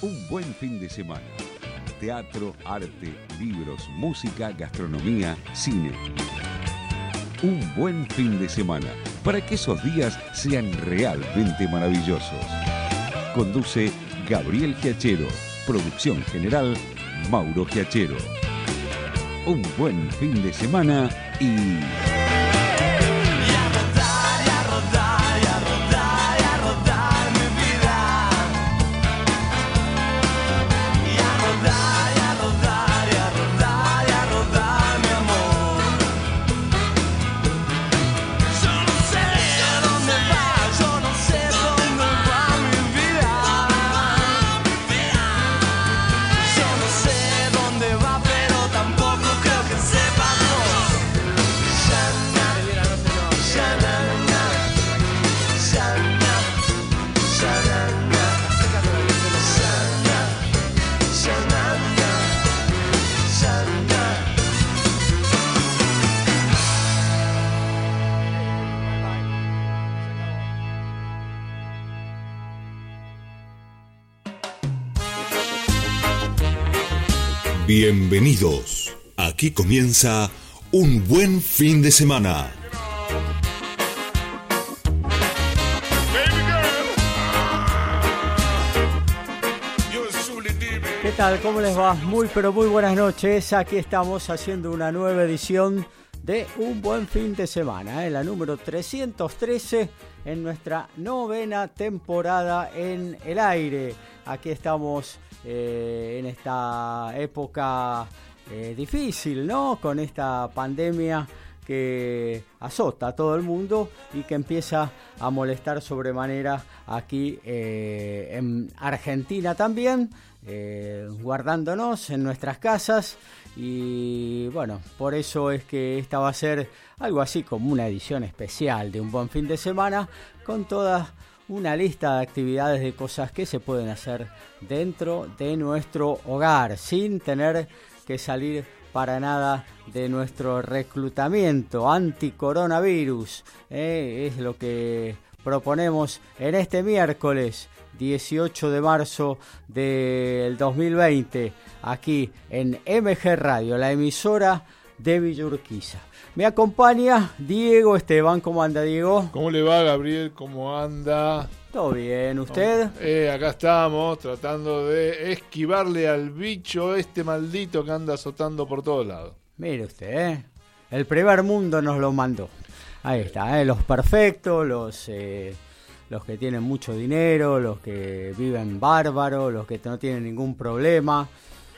Un buen fin de semana. Teatro, arte, libros, música, gastronomía, cine. Un buen fin de semana para que esos días sean realmente maravillosos. Conduce Gabriel Giachero. Producción general Mauro Giachero. Un buen fin de semana y... Comienza un buen fin de semana. ¿Qué tal? ¿Cómo les va? Muy pero muy buenas noches. Aquí estamos haciendo una nueva edición de Un Buen Fin de Semana, ¿eh? la número 313 en nuestra novena temporada en el aire. Aquí estamos eh, en esta época eh, difícil, ¿no? Con esta pandemia que azota a todo el mundo y que empieza a molestar sobremanera aquí eh, en Argentina también, guardándonos en nuestras casas y bueno, por eso es que esta va a ser algo así como una edición especial de un buen fin de semana con todas una lista de actividades de cosas que se pueden hacer dentro de nuestro hogar sin tener que salir para nada de nuestro reclutamiento anti-coronavirus. ¿eh? es lo que proponemos en este miércoles 18 de marzo del 2020 aquí en MG Radio, la emisora de Villurquiza. Me acompaña Diego Esteban. ¿Cómo anda, Diego? ¿Cómo le va, Gabriel? ¿Cómo anda? Todo bien, ¿usted? Eh, acá estamos tratando de esquivarle al bicho este maldito que anda azotando por todos lados. Mire usted, ¿eh? el primer mundo nos lo mandó. Ahí está, ¿eh? los perfectos, los, eh, los que tienen mucho dinero, los que viven bárbaros, los que no tienen ningún problema,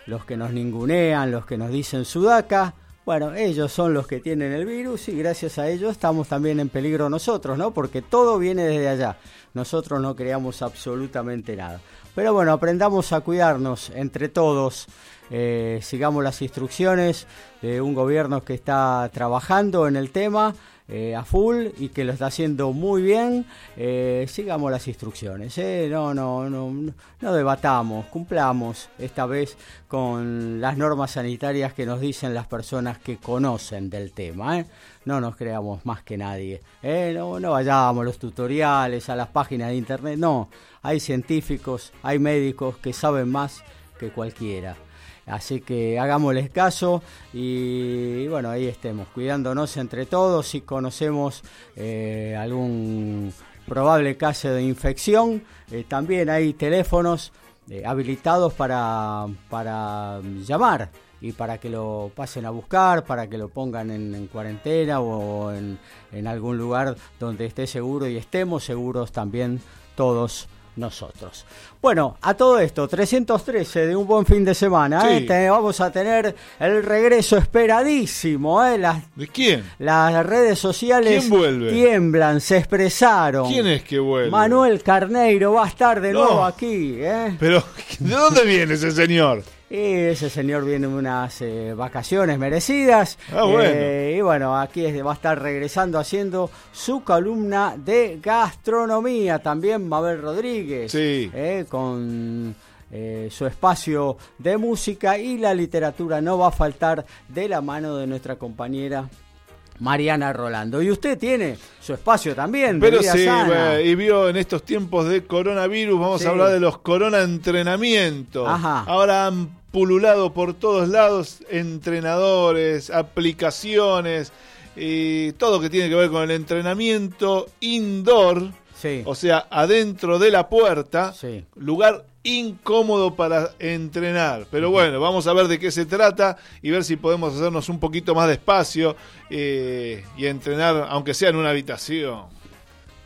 los que nos ningunean, los que nos dicen sudaca bueno, ellos son los que tienen el virus y gracias a ellos estamos también en peligro nosotros, ¿no? Porque todo viene desde allá. Nosotros no creamos absolutamente nada. Pero bueno, aprendamos a cuidarnos entre todos. Eh, sigamos las instrucciones de un gobierno que está trabajando en el tema eh, a full y que lo está haciendo muy bien, eh, sigamos las instrucciones. Eh. No, no, no, no debatamos, cumplamos esta vez con las normas sanitarias que nos dicen las personas que conocen del tema. No nos creamos más que nadie. No, no vayamos a los tutoriales, a las páginas de internet. No, hay científicos, hay médicos que saben más que cualquiera. Así que hagámosles caso y, bueno, ahí estemos, cuidándonos entre todos. Si conocemos eh, algún probable caso de infección, eh, también hay teléfonos eh, habilitados para, para llamar y para que lo pasen a buscar, para que lo pongan en, cuarentena o en, en algún lugar donde esté seguro y estemos seguros también todos nosotros. Bueno, a todo esto, 313 de un buen fin de semana, ¿eh? vamos a tener el regreso esperadísimo. ¿eh? Las, ¿De quién? Las redes sociales tiemblan, se expresaron. ¿Quién es que vuelve? Manuel Carneiro va a estar de nuevo aquí. ¿eh? Pero, ¿de dónde viene ese señor? Y ese señor viene unas eh, vacaciones merecidas. Ah, eh, y bueno, aquí va a estar regresando haciendo su columna de gastronomía. También Mabel Rodríguez. Sí. Eh, con su espacio de música y la literatura no va a faltar de la mano de nuestra compañera Mariana Rolando. Y usted tiene su espacio también. de Pero vida sí, sana. bueno, y vio en estos tiempos de coronavirus, vamos Sí. a hablar de los corona entrenamientos. Ajá. Ahora han pululado por todos lados entrenadores, aplicaciones y todo que tiene que ver con el entrenamiento indoor, Sí. o sea, adentro de la puerta, Sí. lugar incómodo para entrenar. Pero bueno, vamos a ver de qué se trata y ver si podemos hacernos un poquito más de espacio eh, y entrenar, aunque sea en una habitación.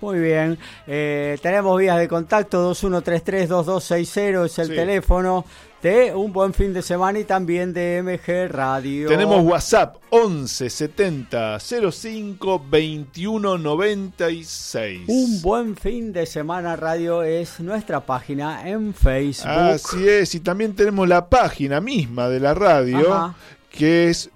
Muy bien. Eh, tenemos vías de contacto 2133-2260 es el Sí. teléfono de Un Buen Fin de Semana y también de MG Radio. Tenemos WhatsApp 11 70 05 21 96. Un Buen Fin de Semana Radio es nuestra página en Facebook. Así es, y también tenemos la página misma de la radio, Ajá. que es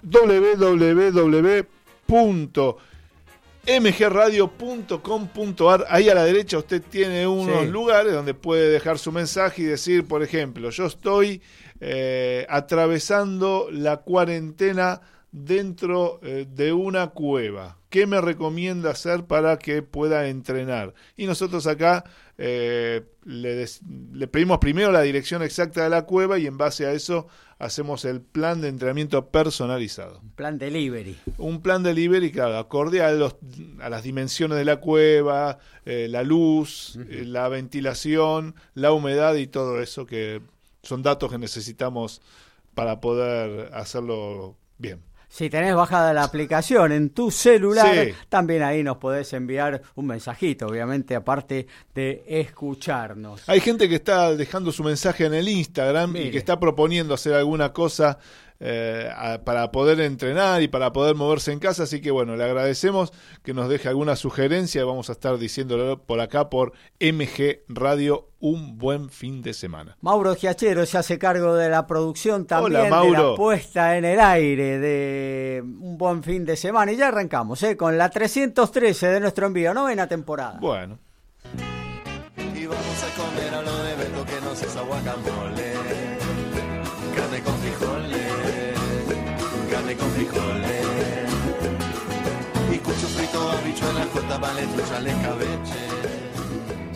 www.mgradio.com.ar. Ahí a la derecha usted tiene unos Sí. lugares donde puede dejar su mensaje y decir, por ejemplo, yo estoy eh, atravesando la cuarentena dentro eh, de una cueva. ¿Qué me recomienda hacer para que pueda entrenar? Y nosotros acá eh, le, des- le pedimos primero la dirección exacta de la cueva y en base a eso hacemos el plan de entrenamiento personalizado. Plan delivery. Un plan de delivery, claro, acorde a, los, a las dimensiones de la cueva, eh, la luz, eh, la ventilación, la humedad y todo eso que son datos que necesitamos para poder hacerlo bien. Si tenés bajada la aplicación en tu celular, Sí. también ahí nos podés enviar un mensajito, obviamente, aparte de escucharnos. Hay gente que está dejando su mensaje en el Instagram y que está proponiendo hacer alguna cosa eh, a- para poder entrenar y para poder moverse en casa. Así que bueno, le agradecemos que nos deje alguna sugerencia. Vamos a estar diciéndolo por acá por MG Radio. Un buen fin de semana. Mauro Giachero se hace cargo de la producción también, Hola, de Mauro. la puesta en el aire de un buen fin de semana. Y ya arrancamos ¿eh? con la 313 de nuestro envío, novena temporada. Bueno. Y vamos a comer a lo de frijoles. Y cucho frito, habichuelas, corta trucha, le escabeche.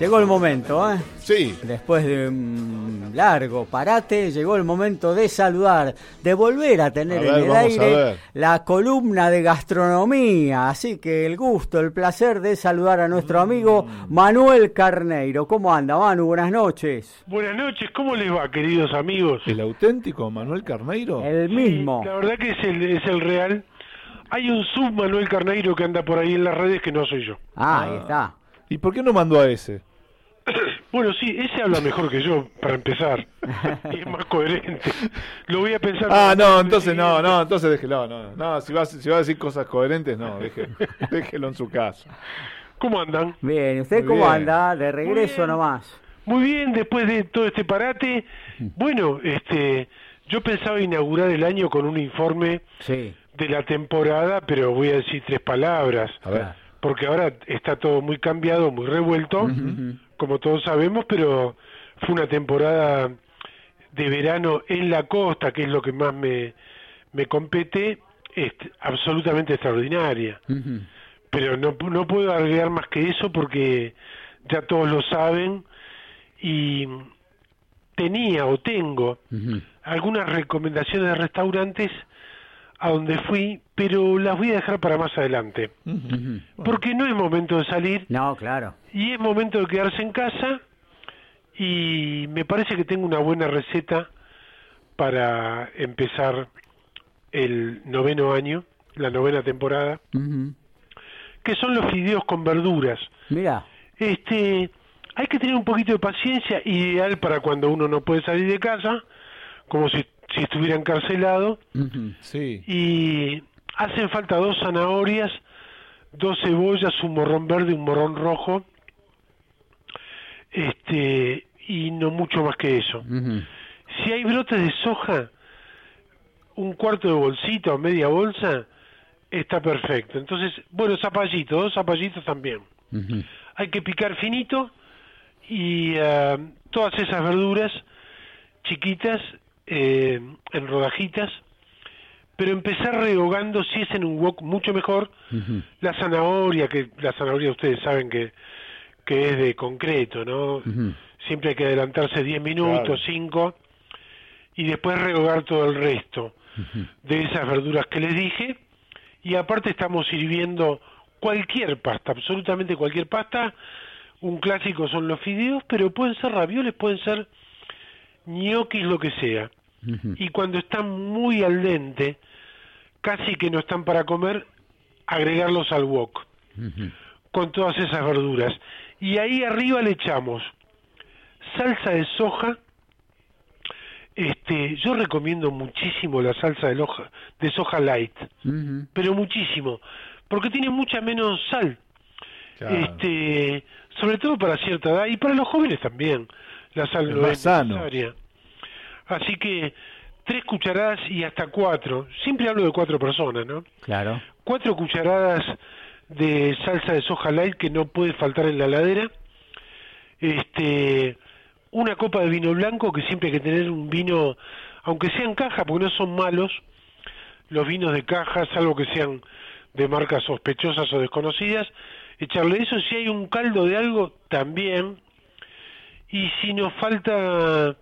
Llegó el momento, ¿eh? Sí. Después de un largo parate, llegó el momento de saludar, de volver a tener A ver, en el aire la columna de gastronomía. Así que el gusto, el placer de saludar a nuestro amigo Mm. Manuel Carneiro. ¿Cómo anda, Manu? Buenas noches. Buenas noches, ¿cómo les va, queridos amigos? ¿El auténtico Manuel Carneiro? El mismo. Sí, la verdad que es el, es el real. Hay un sub Manuel Carneiro que anda por ahí en las redes que no soy yo. Ah, ahí está. ¿Y por qué no mandó a ese? Bueno, sí, ese habla mejor que yo, para empezar. Y es más coherente. Lo voy a pensar. Ah, no, entonces no, no, entonces déjelo, no, no, si va, a- si va a decir cosas coherentes, no, deje- déjelo en su casa. ¿Cómo andan? Bien, ¿y ¿usted Muy cómo bien. anda? De regreso bien. nomás. Muy bien, después de todo este parate. Bueno, este, yo pensaba inaugurar el año con un informe Sí. de la temporada, pero voy a decir tres palabras. A ver. porque ahora está todo muy cambiado, muy revuelto, como todos sabemos, pero fue una temporada de verano en la costa, que es lo que más me, me compete, este, absolutamente extraordinaria. Pero no, no puedo agregar más que eso porque ya todos lo saben y tenía o tengo algunas recomendaciones de restaurantes a donde fui, pero las voy a dejar para más adelante. Porque no es momento de salir No, claro. y es momento de quedarse en casa y me parece que tengo una buena receta para empezar el noveno año, la novena temporada, que son los fideos con verduras. Mira. Este, hay que tener un poquito de paciencia, ideal para cuando uno no puede salir de casa, como si, si estuviera encarcelado. Sí. y hacen falta dos zanahorias, dos cebollas, un morrón verde, un morrón rojo, este y no mucho más que eso. Si hay brotes de soja, un cuarto de bolsita o media bolsa está perfecto. Entonces, bueno, zapallitos, dos zapallitos también. Hay que picar finito y eh, todas esas verduras chiquitas eh, en rodajitas, pero empezar rehogando, si es en un wok, mucho mejor. La zanahoria, que la zanahoria ustedes saben que, que es de concreto, ¿no? Siempre hay que adelantarse 10 minutos, 5, y después rehogar todo el resto de esas verduras que les dije. Y aparte estamos sirviendo cualquier pasta, absolutamente cualquier pasta. Un clásico son los fideos, pero pueden ser ravioles, pueden ser ñoquis, lo que sea. Y cuando están muy al dente, casi que no están para comer, agregarlos al wok con todas esas verduras. Y ahí arriba le echamos salsa de soja. Este, yo recomiendo muchísimo la salsa de, loja, de soja light, pero muchísimo, porque tiene mucha menos sal. Este, sobre todo para cierta edad y para los jóvenes también. La sal no es necesaria. Así que tres cucharadas y hasta cuatro. Siempre hablo de cuatro personas, ¿no? Claro. Cuatro cucharadas de salsa de soja light que no puede faltar en la heladera. Este, una copa de vino blanco que siempre hay que tener un vino, aunque sea en caja, porque no son malos los vinos de caja, salvo que sean de marcas sospechosas o desconocidas. Echarle eso, si hay un caldo de algo, también. Y si nos falta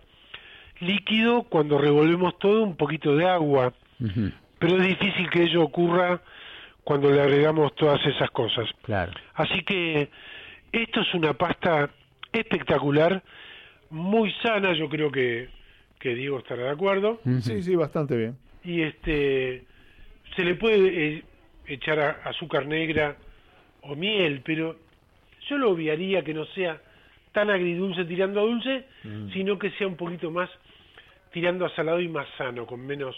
líquido, cuando revolvemos todo, un poquito de agua. Pero es difícil que ello ocurra cuando le agregamos todas esas cosas. Claro. Así que esto es una pasta espectacular, muy sana, yo creo que, que Diego estará de acuerdo. Sí, sí, bastante bien. Y este se le puede eh, echar a- azúcar negra o miel, pero yo lo obviaría que no sea tan agridulce tirando a dulce, sino que sea un poquito más tirando a salado y más sano, con menos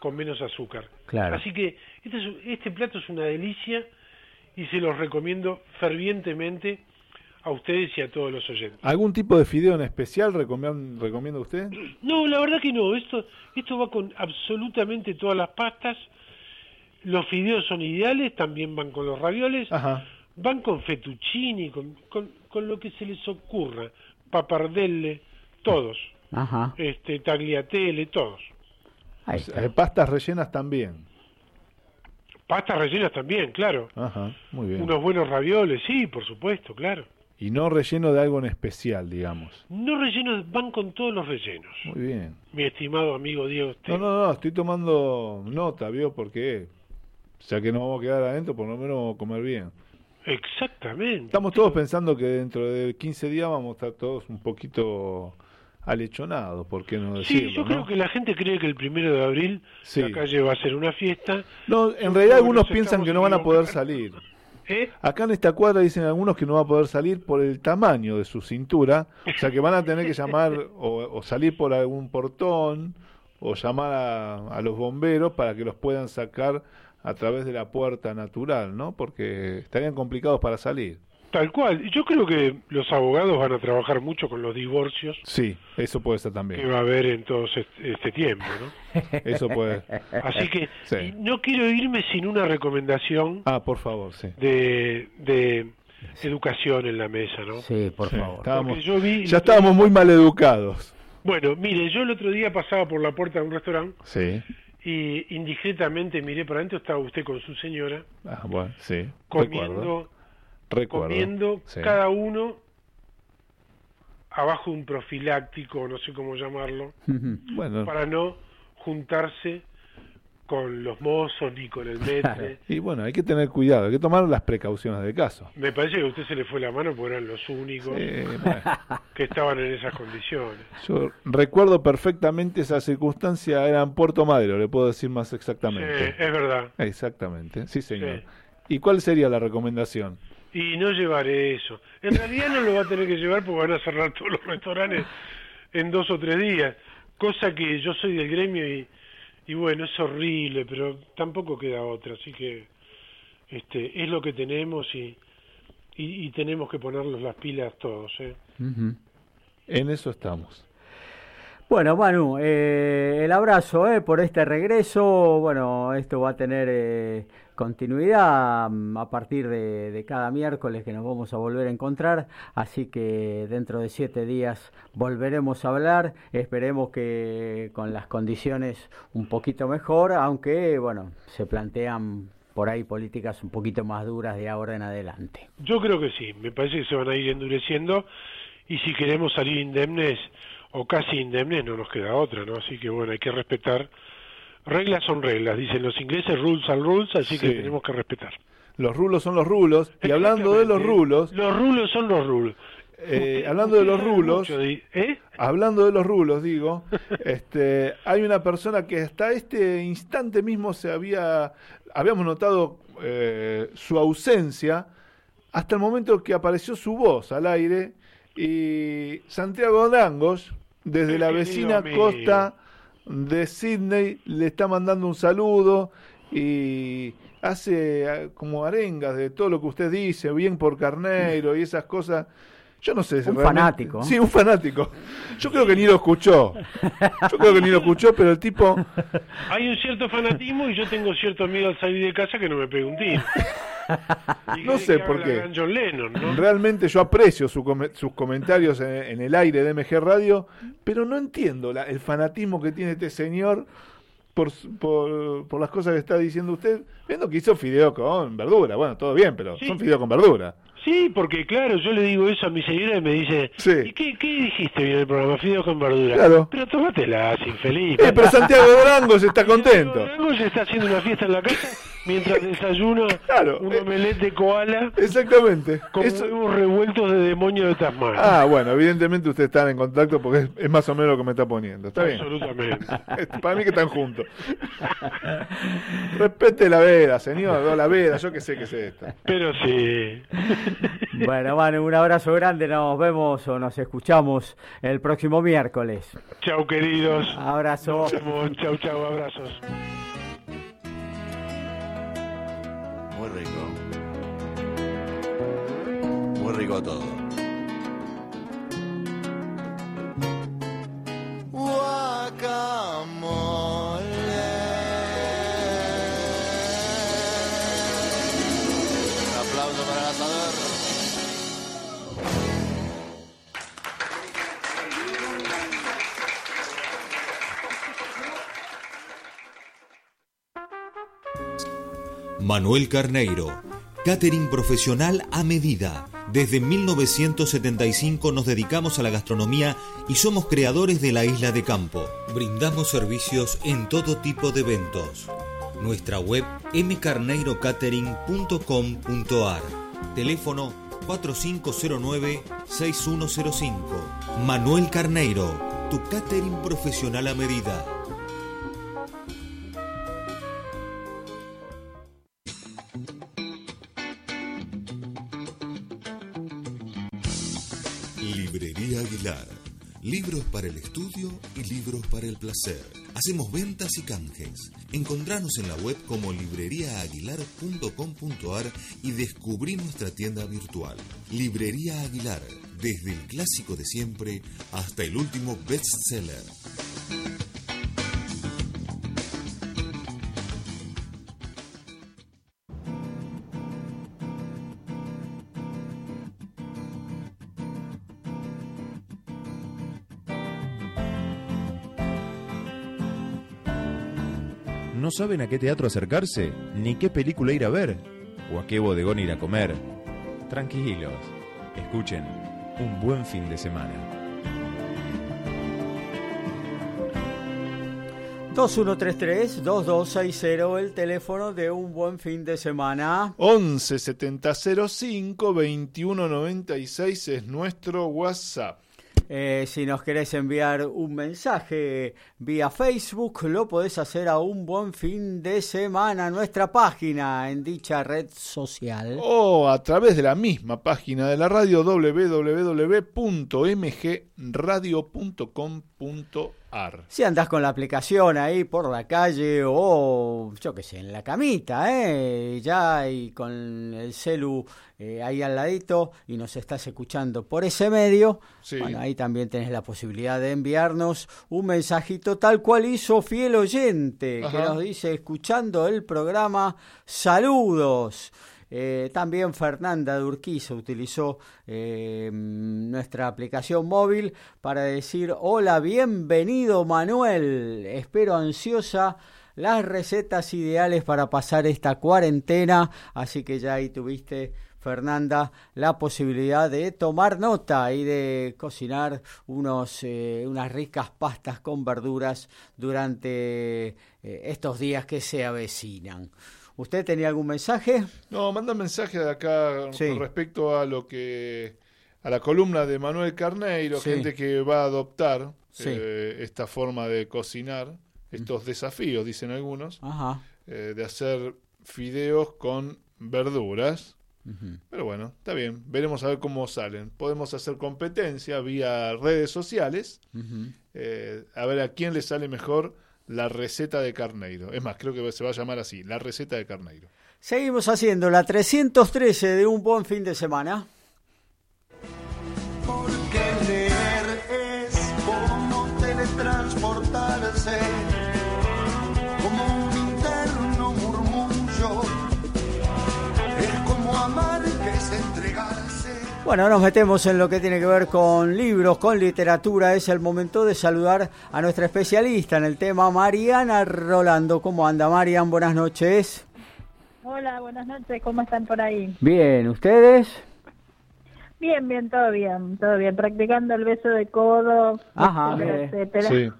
con menos azúcar. Claro. Así que este, es- este plato es una delicia y se los recomiendo fervientemente a ustedes y a todos los oyentes. ¿Algún tipo de fideo en especial recomien- recomienda usted? No, la verdad que no. Esto, esto va con absolutamente todas las pastas. Los fideos son ideales, también van con los ravioles, Ajá. van con fettuccini, con, con, con lo que se les ocurra, papardelle, todos, Ajá. este, tagliatelle, todos. Ahí Eh, pastas rellenas también. Pastas rellenas también, claro. Ajá, muy bien. Unos buenos ravioles, sí, por supuesto, claro. Y no relleno de algo en especial, digamos. No rellenos, van con todos los rellenos. Muy bien. Mi estimado amigo Diego No, Esteban. no, no, estoy tomando nota, ¿vio? Porque ya que nos vamos a quedar adentro, por lo menos vamos a comer bien. Exactamente. Estamos todos pensando que dentro de 15 días vamos a estar todos un poquito alechonados, ¿por qué no Sí, decirlo? yo no? creo que la gente cree que el primero de abril Sí. la calle va a ser una fiesta. No, en Yo realidad algunos nos piensan que no van a poder salir. ¿Eh? Acá en esta cuadra dicen algunos que no va a poder salir por el tamaño de su cintura, o sea que van a tener que llamar o, o salir por algún portón o llamar a, a los bomberos para que los puedan sacar a través de la puerta natural, ¿no? Porque estarían complicados para salir. Tal cual. Yo creo que los abogados van a trabajar mucho con los divorcios Sí, eso puede ser que también. va a haber en todo este, este tiempo, ¿no? Eso puede. Así que Sí. no quiero irme sin una recomendación Ah, por favor, sí. de, de educación en la mesa, ¿no? Sí, por Sí, favor. estábamos- Porque yo vi- ya estábamos muy mal educados. Bueno, mire, yo el otro día pasaba por la puerta de un restaurante Sí. Y indiscretamente miré para adentro, estaba usted con su señora Ah, bueno, sí. comiendo Recuerdo. Comiendo Sí. cada uno abajo de un profiláctico, no sé cómo llamarlo, Bueno, para no juntarse con los mozos ni con el metre. y bueno, hay que tener cuidado, hay que tomar las precauciones del caso. Me parece que a usted se le fue la mano porque eran los únicos bueno, que estaban en esas condiciones. yo recuerdo perfectamente esa circunstancia, era en Puerto Madero, le puedo decir más Sí, exactamente. es verdad. Exactamente, sí señor. Sí. ¿Y cuál sería la recomendación? Y no llevaré eso. En realidad no lo va a tener que llevar porque van a cerrar todos los restaurantes en dos o tres días. Cosa que yo soy del gremio y, y bueno, es horrible, pero tampoco queda otra. Así que este es lo que tenemos y, y, y tenemos que ponernos las pilas todos. ¿eh? En eso estamos. Bueno, Manu, eh, el abrazo eh, por este regreso. Bueno, esto va a tener eh, continuidad mm, a partir de, de, cada miércoles que nos vamos a volver a encontrar, así que dentro de siete días volveremos a hablar, esperemos que con las condiciones un poquito mejor, aunque bueno, se plantean por ahí políticas un poquito más duras de ahora en adelante. Yo creo que sí, me parece que se van a ir endureciendo y si queremos salir indemnes o casi indemnes no nos queda otra, ¿no? Así que bueno, hay que respetar. Reglas son reglas, dicen los ingleses, rules are rules, así que tenemos que respetar. Los rulos son los rulos, y hablando de los rulos... Los rulos son los rulos. Eh, hablando de los rulos, ¿eh? hablando de los rulos, digo, este, hay una persona que hasta este instante mismo se había, habíamos notado eh, su ausencia, hasta el momento que apareció su voz al aire, y Santiago Dangos, desde la vecina costa de Sydney, le está mandando un saludo y hace como arengas de todo lo que usted dice, bien por Carneiro y esas cosas. Yo no sé. Un fanático. Sí, un fanático. Yo creo que ni lo escuchó. Yo creo que ni lo escuchó, pero el tipo. Hay un cierto fanatismo y yo tengo cierto miedo al salir de casa que no me pegue un tiro. No sé por qué. Realmente yo aprecio sus comentarios en, el aire de MG Radio, pero no entiendo el fanatismo que tiene este señor por, por, las cosas que está diciendo usted, viendo que hizo fideo con verdura. Bueno, todo bien, pero son fideo con verdura. Sí, porque claro, yo le digo eso a mi señora y me dice, ¿y qué, qué dijiste bien el programa? Fideo con verdura. Claro. Pero tómatela, infeliz. Eh, pero Santiago Durango se está contento. Durango se está haciendo una fiesta en la casa mientras desayuna un omelette de koala. Exactamente. Con huevos revueltos de demonio de Tasmania. Ah, bueno, evidentemente usted está en contacto porque es, más o menos lo que me está poniendo. ¿Está bien? Absolutamente. Para mí que están juntos. Respete la veda, señor, la veda, yo que sé que es esta. Pero sí. Bueno, Manu, un abrazo grande, nos vemos o nos escuchamos el próximo miércoles. Chao, queridos. Abrazo. Chau, chau, abrazos. Muy rico. Muy rico todo. Manuel Carneiro, catering profesional a medida. Desde 1975 nos dedicamos a la gastronomía y somos creadores de la isla de campo. Brindamos servicios en todo tipo de eventos. Nuestra web mcarneirocatering.com.ar. Teléfono 4509-6105. Manuel Carneiro, tu catering profesional a medida. El estudio y libros para el placer. Hacemos ventas y canjes. Encontranos en la web como libreriaaguilar.com.ar y descubrí nuestra tienda virtual. Librería Aguilar, desde el clásico de siempre hasta el último bestseller. Saben a qué teatro acercarse? ¿Ni qué película ir a ver? ¿O a qué bodegón ir a comer? Tranquilos, escuchen, un buen fin de semana. 2133-2260, el teléfono de un buen fin de semana. 11 7005 2196 es nuestro WhatsApp. Eh, si nos querés enviar un mensaje vía Facebook, lo podés hacer a un buen fin de semana nuestra página en dicha red social. O a través de la misma página de la radio www.mgradio.com.ar. Si andás con la aplicación ahí por la calle o yo qué sé, en la camita, ¿eh? ya y con el celu eh, ahí al ladito y nos estás escuchando por ese medio, Sí. bueno, ahí también tenés la posibilidad de enviarnos un mensajito tal cual hizo fiel oyente, que nos dice, escuchando el programa, saludos. Eh, también Fernanda de Urquiza utilizó eh, nuestra aplicación móvil para decir, hola, bienvenido Manuel, espero ansiosa las recetas ideales para pasar esta cuarentena, así que ya ahí tuviste, Fernanda, la posibilidad de tomar nota y de cocinar unos, eh, unas ricas pastas con verduras durante estos días que se avecinan. ¿Usted tenía algún mensaje? No, manda mensaje de acá Sí. con respecto a lo que a la columna de Manuel Carneiro, Sí. gente que va a adoptar Sí. eh, esta forma de cocinar, estos desafíos, dicen algunos, Ajá. eh, de hacer fideos con verduras. Pero bueno, está bien, veremos a ver cómo salen. Podemos hacer competencia vía redes sociales, eh, a ver a quién le sale mejor la receta de Carneiro. Es más, creo que se va a llamar así, la receta de Carneiro. Seguimos haciendo la 313 de un buen fin de semana. Bueno, nos metemos en lo que tiene que ver con libros, con literatura. Es el momento de saludar a nuestra especialista en el tema, Mariana Rolando. ¿Cómo anda, Marian? Buenas noches. Hola, buenas noches, ¿cómo están por ahí? Bien, ¿ustedes? Bien, bien, todo bien, todo bien, practicando el beso de codo, Ajá, etcétera, bien. etcétera. Sí.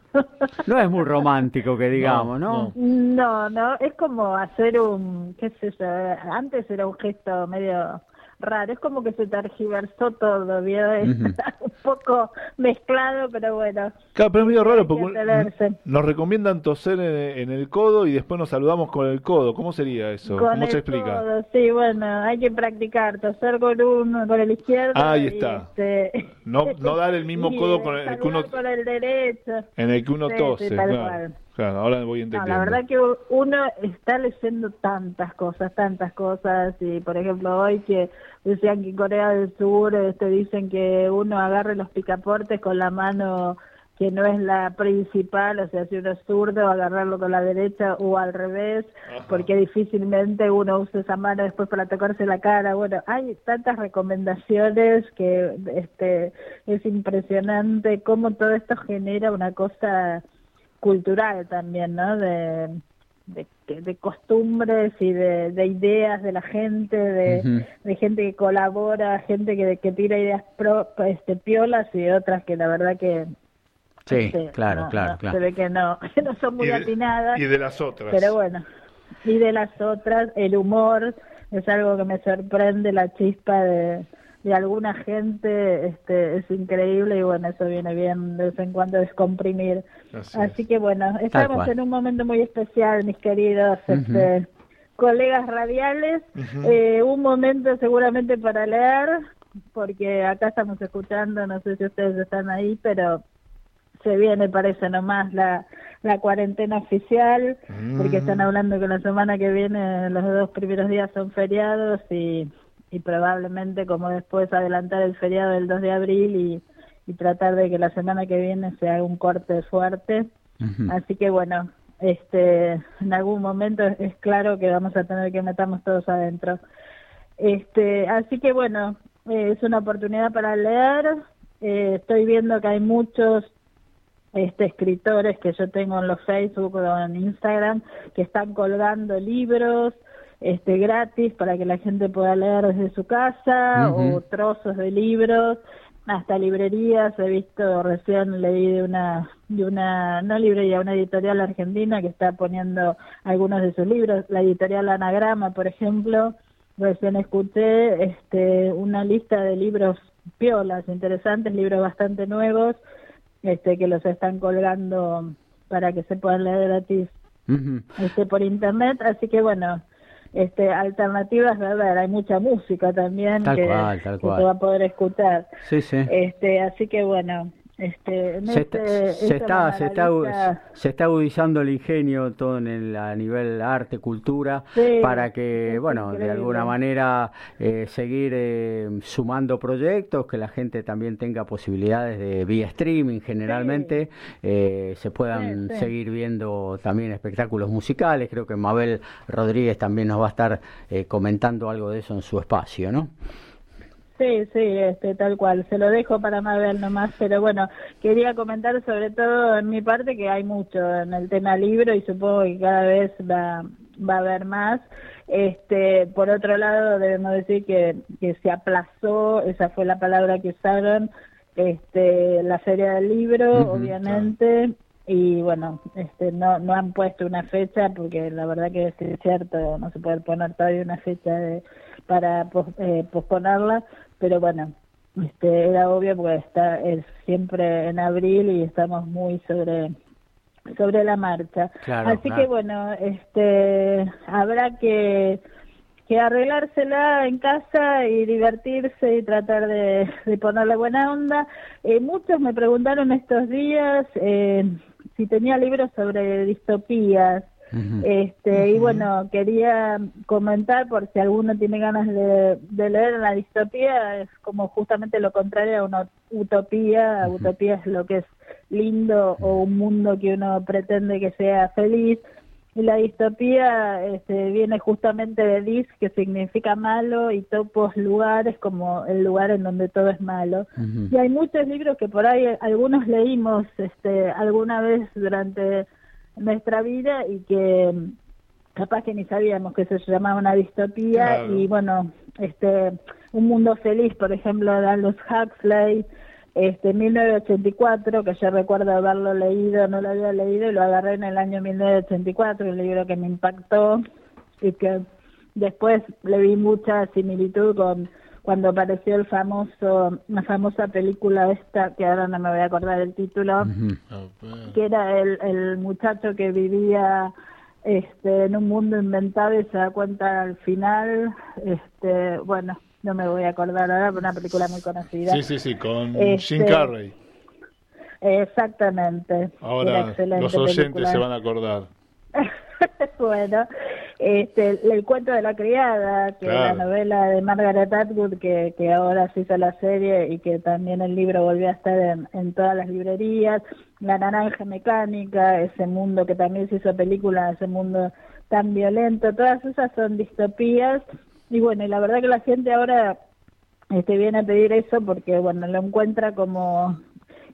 No es muy romántico que digamos, ¿no? No, no, es como hacer un, qué sé yo, antes era un gesto medio raro, es como que se tergiversó todo, ¿vio? Un poco mezclado, pero bueno. Claro, pero es medio raro porque nos recomiendan toser en, en el codo y después nos saludamos con el codo. ¿Cómo sería eso? Con ¿Cómo el se explica? codo, sí, bueno, hay que practicar, toser con uno, con el izquierdo. Ahí y, está. este, No, no dar el mismo codo con el que uno, con el derecho. en el que uno Sí, tose. sí, tal claro. cual. Claro, ahora voy No, entendiendo. la verdad que uno está leyendo tantas cosas, tantas cosas, y por ejemplo hoy que decían que en Corea del Sur este, dicen que uno agarre los picaportes con la mano que no es la principal, o sea, si uno es zurdo, agarrarlo con la derecha o al revés, Ajá. porque difícilmente uno usa esa mano después para tocarse la cara. Bueno, hay tantas recomendaciones que este es impresionante cómo todo esto genera una cosa cultural también, ¿no? De, de, de costumbres y de, de ideas de la gente, de, de gente que colabora, gente que, que tira ideas pro, este, piolas y otras que la verdad que Sí, este, claro, no, claro, no, claro. se ve que no, que no son muy y, de, atinadas. y de las otras. Pero bueno, y de las otras, el humor es algo que me sorprende, la chispa de, de alguna gente este es increíble y bueno, eso viene bien de vez en cuando descomprimir. Así Así, es. que bueno, estamos en un momento muy especial, mis queridos este, colegas radiales, eh, un momento seguramente para leer, porque acá estamos escuchando, no sé si ustedes están ahí, pero se viene, parece nomás, la, la cuarentena oficial, porque están hablando que la semana que viene los dos primeros días son feriados y, y probablemente como después adelantar el feriado del 2 de abril y, y tratar de que la semana que viene se haga un corte fuerte. Así que bueno, este, en algún momento es, es claro que vamos a tener que meternos todos adentro. Este, así que bueno, eh, es una oportunidad para leer. Eh, estoy viendo que hay muchos este, escritores que yo tengo en los Facebook o en Instagram que están colgando libros este, gratis para que la gente pueda leer desde su casa o trozos de libros. Hasta librerías he visto recién leí de una de una no librería una editorial argentina que está poniendo algunos de sus libros la editorial Anagrama por ejemplo. Recién escuché este una lista de libros piolas interesantes libros bastante nuevos este que los están colgando para que se puedan leer gratis este por internet. Así que bueno este alternativas haber hay mucha música también Tal que, cual, tal que cual. se va a poder escuchar Sí, sí. este así que bueno este, en se, este- está, se, está, se, está, se está agudizando el ingenio todo en el, a nivel arte, cultura, Sí, para que, bueno, de alguna manera eh, seguir eh, sumando proyectos, que la gente también tenga posibilidades de vía streaming, generalmente eh, se puedan Sí, seguir viendo también espectáculos musicales. Creo que Mabel Rodríguez también nos va a estar eh, comentando algo de eso en su espacio, ¿no? Sí, sí, este, tal cual. Se lo dejo para Mabel nomás, pero bueno, quería comentar sobre todo en mi parte que hay mucho en el tema libro y supongo que cada vez va, va a haber más. Este, por otro lado, debemos decir que, que se aplazó, esa fue la palabra que usaron, este, la feria del libro, obviamente. Y bueno, este, no, no han puesto una fecha porque la verdad que es cierto, no se puede poner todavía una fecha de, para pos- eh, posponerla, pero bueno, este, era obvio porque está es siempre en abril y estamos muy sobre sobre la marcha. Claro, Así claro. que bueno, este habrá que que arreglársela en casa y divertirse y tratar de, de ponerle buena onda. Eh, muchos me preguntaron estos días eh, si tenía libros sobre distopías. Este, Y bueno, quería comentar por si alguno tiene ganas de, de leer la distopía, es como justamente lo contrario a una utopía. Utopía es lo que es lindo o un mundo que uno pretende que sea feliz. Y la distopía este, viene justamente de dis, que significa malo, y topos lugares, como el lugar en donde todo es malo. Y hay muchos libros que por ahí algunos leímos este, alguna vez durante nuestra vida y que mm, capaz que ni sabíamos que se llamaba una distopía Claro. y bueno, este Un Mundo Feliz, por ejemplo, de Aldous Huxley, este 1984, que yo recuerdo haberlo leído, no lo había leído y lo agarré en el año 1984, un libro que me impactó y que después le vi mucha similitud con cuando apareció el famoso, la famosa película esta, que ahora no me voy a acordar el título, que era el, el muchacho que vivía este, en un mundo inventado y se da cuenta al final, este, bueno, no me voy a acordar ahora, pero una película muy conocida. Sí, sí, sí, con Este, Jim Carrey. Exactamente. Ahora los oyentes película. se van a acordar. bueno, este, el cuento de la criada, que Claro. es la novela de Margaret Atwood, que, que ahora se hizo la serie y que también el libro volvió a estar en, en todas las librerías, La naranja mecánica, ese mundo que también se hizo película, ese mundo tan violento, todas esas son distopías. Y bueno, y la verdad que la gente ahora este viene a pedir eso porque bueno, lo encuentra como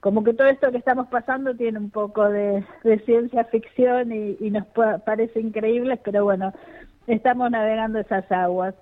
como que todo esto que estamos pasando tiene un poco de, ciencia ficción y, y nos pa- parece increíble, pero bueno, estamos navegando esas aguas.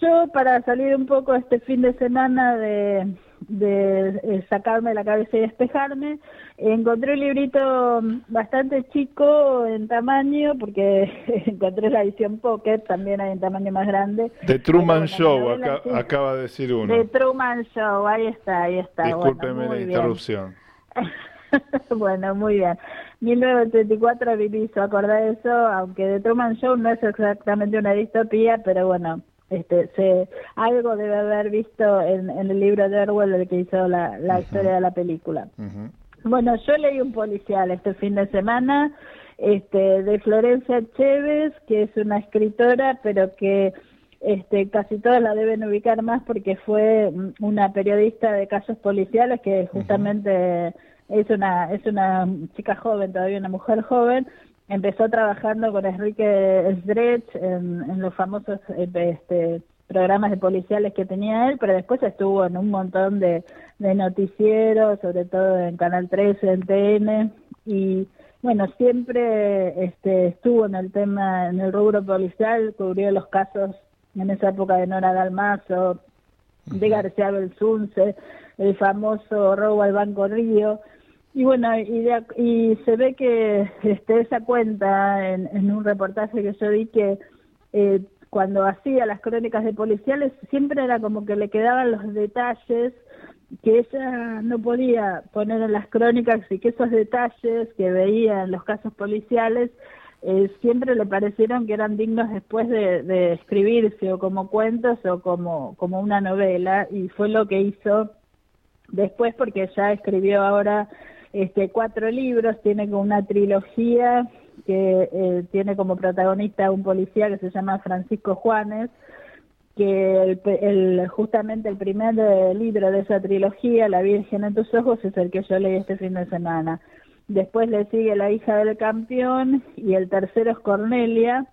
Yo, para salir un poco este fin de semana de, de eh, sacarme la cabeza y despejarme, encontré un librito bastante chico en tamaño, porque encontré la edición Pocket, también hay en tamaño más grande. The Truman bueno, Show, acá- acaba de decir uno. The Truman Show, ahí está, ahí está. Discúlpeme la bien. interrupción. bueno, muy bien. 1984 me hizo acordar eso, aunque The Truman Show no es exactamente una distopía, pero bueno, este, se, algo debe haber visto en, en el libro de Orwell, el que hizo la, la historia de la película. Bueno, yo leí un policial este fin de semana este, de Florencia Chévez, que es una escritora, pero que este, casi todos la deben ubicar más porque fue una periodista de casos policiales que justamente es una es una chica joven, todavía una mujer joven. Empezó trabajando con Enrique Sdrech en, en los famosos eh, este, programas de policiales que tenía él, pero después estuvo en un montón de, de noticieros, sobre todo en Canal 13, en TN, y bueno, siempre este, estuvo en el tema, en el rubro policial, cubrió los casos en esa época de Nora Dalmazo, de García Belsunce, el famoso robo al Banco Río, y bueno, y, de y se ve que este, esa cuenta en, un reportaje que yo vi que eh, cuando hacía las crónicas de policiales siempre era como que le quedaban los detalles que ella no podía poner en las crónicas y que esos detalles que veía en los casos policiales eh, siempre le parecieron que eran dignos después de, de escribirse o como cuentos o como, como una novela. Y fue lo que hizo Después, porque ya escribió ahora este, cuatro libros, tiene como una trilogía que eh, tiene como protagonista un policía que se llama Francisco Juanes, que el, justamente el primer eh, libro de esa trilogía, La Virgen en tus ojos, es el que yo leí este fin de semana. Después le sigue La hija del campeón y el tercero es Cornelia,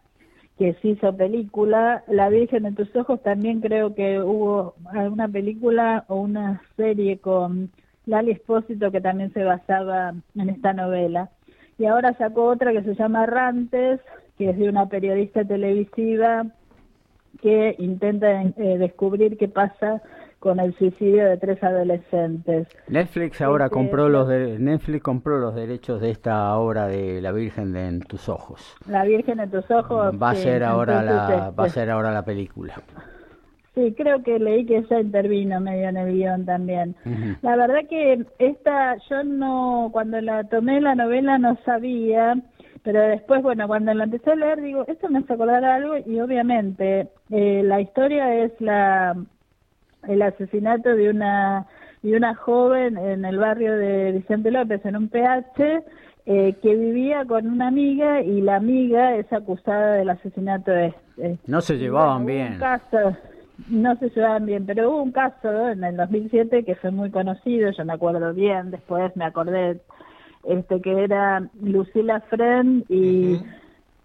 que se hizo película. La Virgen en tus ojos también creo que hubo una película o una serie con Lali Espósito que también se basaba en esta novela. Y ahora sacó otra que se llama Rantes, que es de una periodista televisiva que intenta eh, descubrir qué pasa con el suicidio de tres adolescentes. Netflix ahora compró los de, Netflix compró los derechos de esta obra de La Virgen de en tus ojos. La Virgen en tus ojos. Va a ser ahora la va a ser ahora la película. Sí, creo que leí que ella intervino medio en el guion también. La verdad que esta, yo no, cuando la tomé la novela no sabía pero después, bueno, cuando la empecé a leer, digo, esto me hace acordar algo y obviamente eh, la historia es la el asesinato de una de una joven en el barrio de Vicente López, en un PH, eh, que vivía con una amiga y la amiga es acusada del asesinato de este. No se llevaban bien. Caso, no se llevaban bien, pero hubo un caso en el 2007 que fue muy conocido, yo me acuerdo bien, después me acordé este que era Lucila Friend y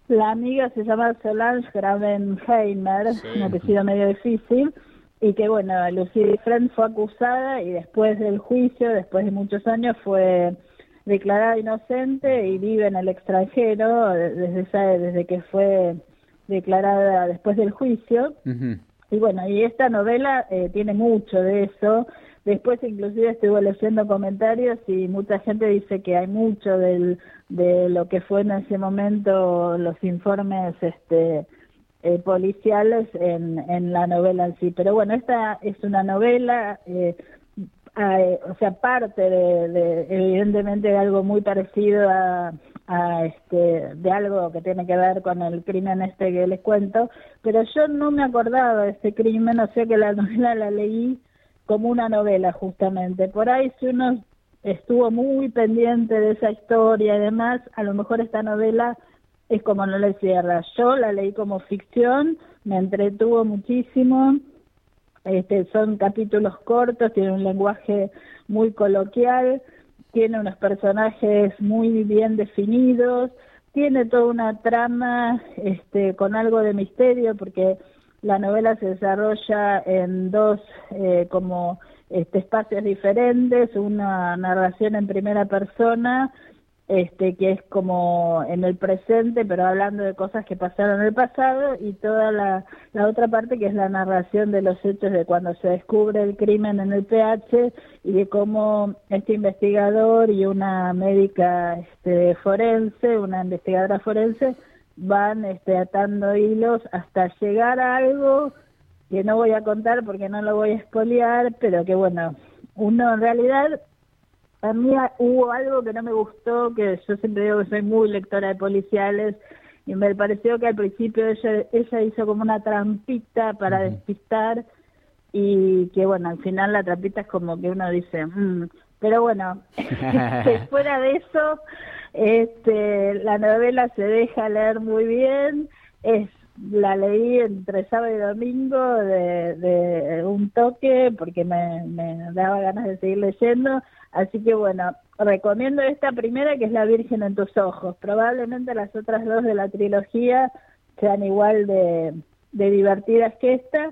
la amiga se llama Solange Gravenheimer, un apellido medio difícil, y que bueno, Lucila Friend fue acusada y después del juicio, después de muchos años, fue declarada inocente y vive en el extranjero desde desde que fue declarada después del juicio. Y bueno, y esta novela eh, tiene mucho de eso, Después inclusive estuve leyendo comentarios y mucha gente dice que hay mucho del, de lo que fue en ese momento los informes este, eh, policiales en, en la novela en sí. Pero bueno, esta es una novela, eh, o sea, parte de, evidentemente de algo muy parecido a, a este de algo que tiene que ver con el crimen este que les cuento, pero yo no me acordaba de ese crimen, o sea que la novela la leí como una novela justamente. Por ahí si uno estuvo muy pendiente de esa historia y demás, a lo mejor esta novela es como no le cierra. Yo la leí como ficción, me entretuvo muchísimo. Este, son capítulos cortos, tiene un lenguaje muy coloquial, tiene unos personajes muy bien definidos, tiene toda una trama este, con algo de misterio, porque la novela se desarrolla en dos eh, como este, espacios diferentes, una narración en primera persona, este, que es como en el presente, pero hablando de cosas que pasaron en el pasado, y toda la, la otra parte que es la narración de los hechos de cuando se descubre el crimen en el PH y de cómo este investigador y una médica este, forense, una investigadora forense, van este, atando hilos hasta llegar a algo que no voy a contar porque no lo voy a espolear, pero que bueno, uno en realidad, a mí hubo algo que no me gustó, que yo siempre digo que soy muy lectora de policiales, y me pareció que al principio ella, ella hizo como una trampita para despistar, y que bueno, al final la trampita es como que uno dice, mm". pero bueno, fuera de eso, este, la novela se deja leer muy bien, es la leí entre sábado y domingo de, un toque porque me, daba ganas de seguir leyendo, así que bueno, recomiendo esta primera que es La Virgen en tus ojos, probablemente las otras dos de la trilogía sean igual de, de divertidas que esta,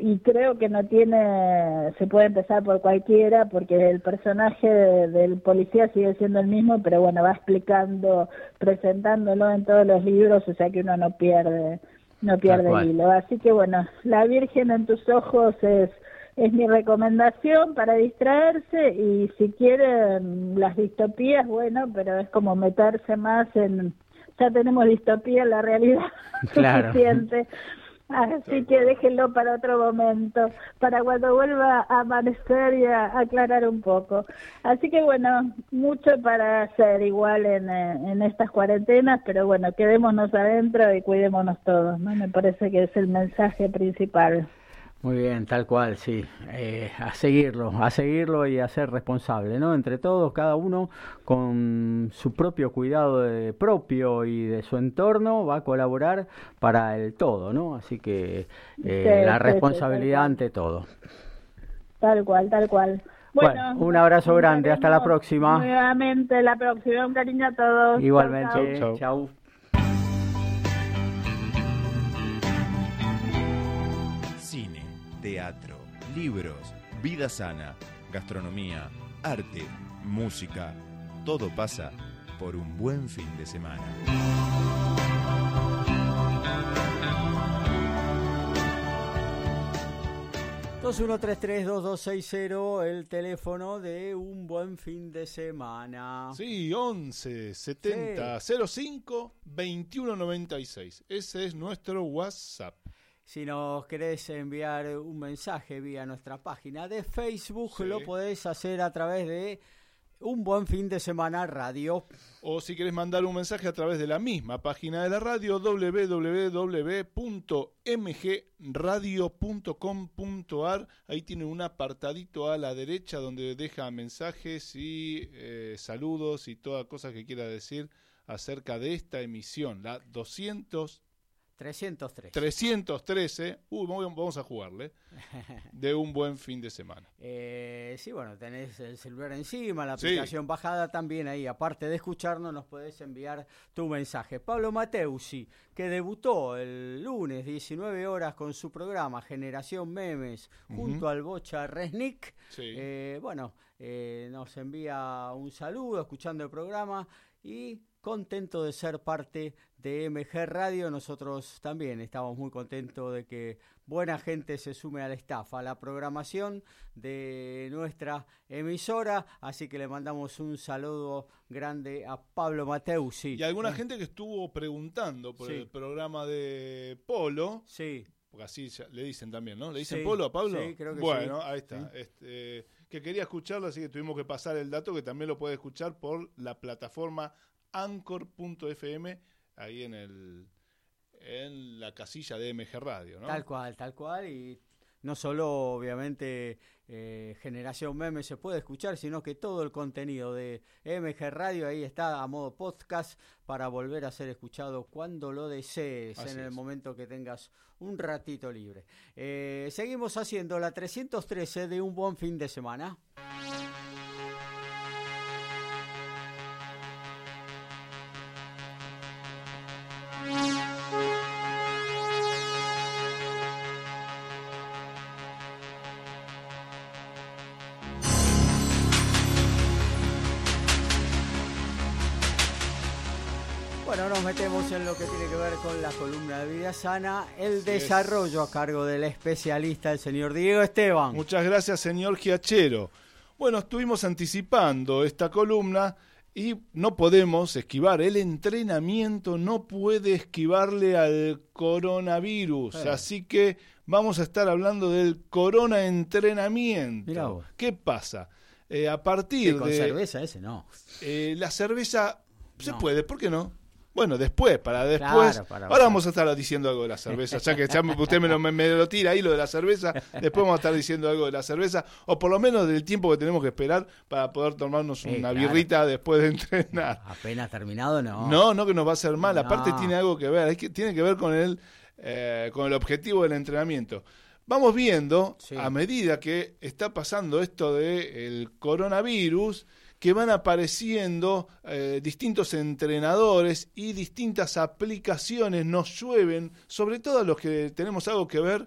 y creo que no tiene, se puede empezar por cualquiera porque el personaje del policía sigue siendo el mismo, pero bueno, va explicando, presentándolo en todos los libros, o sea que uno no pierde, no pierde el hilo. Así que bueno, La Virgen en tus ojos es, es mi recomendación para distraerse y si quieren las distopías, bueno, pero es como meterse más en, ya tenemos distopía en la realidad claro. suficiente Así que déjenlo para otro momento, para cuando vuelva a amanecer y a aclarar un poco. Así que bueno, mucho para hacer igual en, eh, en estas cuarentenas, pero bueno, quedémonos adentro y cuidémonos todos, ¿no? Me parece que es el mensaje principal. Muy bien, tal cual, sí. Eh, a seguirlo, a seguirlo y a ser responsable, ¿no? Entre todos, cada uno con su propio cuidado de, propio y de su entorno va a colaborar para el todo, ¿no? Así que eh, Sí, la sí, sí, responsabilidad ante todo. Tal cual, tal cual. Bueno, un abrazo grande, hasta la próxima. Nuevamente, la próxima. Un cariño a todos. Chau, Igualmente, chau. chau. Cine, teatro, libros, vida sana, gastronomía, arte, música. Todo pasa por un buen fin de semana. 2133-2260, el teléfono de un buen fin de semana. Sí, 11 70 05 21 96. Ese es nuestro WhatsApp. Si nos querés enviar un mensaje vía nuestra página de Facebook, Sí. lo podés hacer a través de Un Buen Fin de Semana Radio. O si querés mandar un mensaje a través de la misma página de la radio, www.mgradio.com.ar. Ahí tiene un apartadito a la derecha donde deja mensajes y eh, saludos y todas cosas que quiera decir acerca de esta emisión, la 200 303. 313, uy, vamos a jugarle, de un buen fin de semana. Eh, sí, bueno, tenés el celular encima, la Sí. aplicación bajada también ahí. Aparte de escucharnos, nos podés enviar tu mensaje. Pablo Mateusi, que debutó el lunes 19 horas con su programa Generación Memes junto al Bocha Resnick. Sí. Eh, bueno, eh, nos envía un saludo escuchando el programa y contento de ser parte de MG Radio. Nosotros también estamos muy contentos de que buena gente se sume al staff, a la programación de nuestra emisora. Así que le mandamos un saludo grande a Pablo Mateusi. Y alguna gente que estuvo preguntando por Sí. el programa de Polo, Sí, porque así le dicen también, ¿no? ¿Le dicen Sí, Polo a Pablo? sí, creo que bueno, sí. ahí está. Este, que quería escucharlo, así que tuvimos que pasar el dato que también lo puede escuchar por la plataforma anchor.fm, ahí en el en la casilla de MG Radio, ¿no? Tal cual, tal cual. Y no solo, obviamente, eh, Generación Meme se puede escuchar, sino que todo el contenido de MG Radio ahí está a modo podcast para volver a ser escuchado cuando lo desees, Así en el es. momento que tengas un ratito libre. Eh, seguimos haciendo la 313 de un buen fin de semana. Sana, el Así es. desarrollo a cargo del especialista, el señor Diego Esteban. Muchas gracias, señor Giachero. Bueno, estuvimos anticipando esta columna y no podemos esquivar. El entrenamiento no puede esquivarle al coronavirus. Eh. Así que vamos a estar hablando del corona entrenamiento. ¿Qué pasa? Eh, a Sí, partir con de cerveza ese no. eh, la cerveza, se No. puede, ¿por qué no? Bueno, después, para después. Claro, para- ahora vamos a estar diciendo algo de la cerveza, ya que ya usted me lo, me- me lo tira ahí lo de la cerveza. Después vamos a estar diciendo algo de la cerveza, o por lo menos del tiempo que tenemos que esperar para poder tomarnos Sí, una claro. birrita después de entrenar. Apenas terminado, no. No, no que nos va a hacer mal, No. aparte tiene algo que ver, hay que, tiene que ver con el, eh, con el objetivo del entrenamiento. Vamos viendo, Sí. a medida que está pasando esto del coronavirus, que van apareciendo eh, distintos entrenadores y distintas aplicaciones nos llueven, sobre todo a los que tenemos algo que ver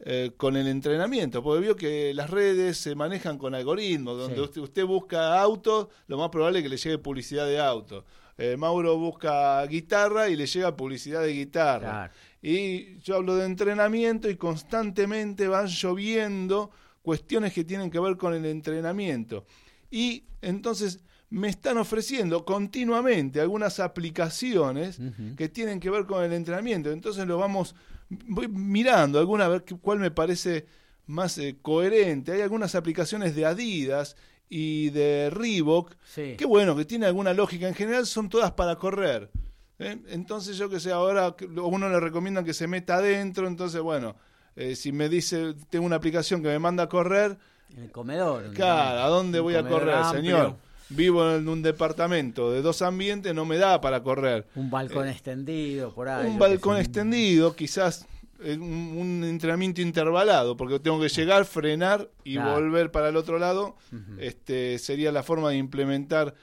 eh, con el entrenamiento, porque vio que las redes se manejan con algoritmos, donde Sí. usted, usted busca autos, lo más probable es que le llegue publicidad de auto. Eh, Mauro busca guitarra y le llega publicidad de guitarra. Claro. Y yo hablo de entrenamiento y constantemente van lloviendo cuestiones que tienen que ver con el entrenamiento. Y entonces me están ofreciendo continuamente algunas aplicaciones que tienen que ver con el entrenamiento. Entonces lo vamos voy mirando, alguna a ver cuál me parece más eh, coherente. Hay algunas aplicaciones de Adidas y de Reebok Sí. Qué bueno, que tiene alguna lógica. En general son todas para correr. ¿Eh? Entonces yo que sé, ahora uno le recomiendan que se meta adentro, entonces bueno, eh, si me dice, tengo una aplicación que me manda a correr, En el comedor. claro, ¿a dónde voy a correr, amplio, señor? Vivo en un departamento de dos ambientes, no me da para correr. Un balcón extendido por ahí. Eh, un balcón extendido, quizás eh, un, un entrenamiento intervalado, porque tengo que llegar, frenar y Claro. volver para el otro lado, este, sería la forma de implementar.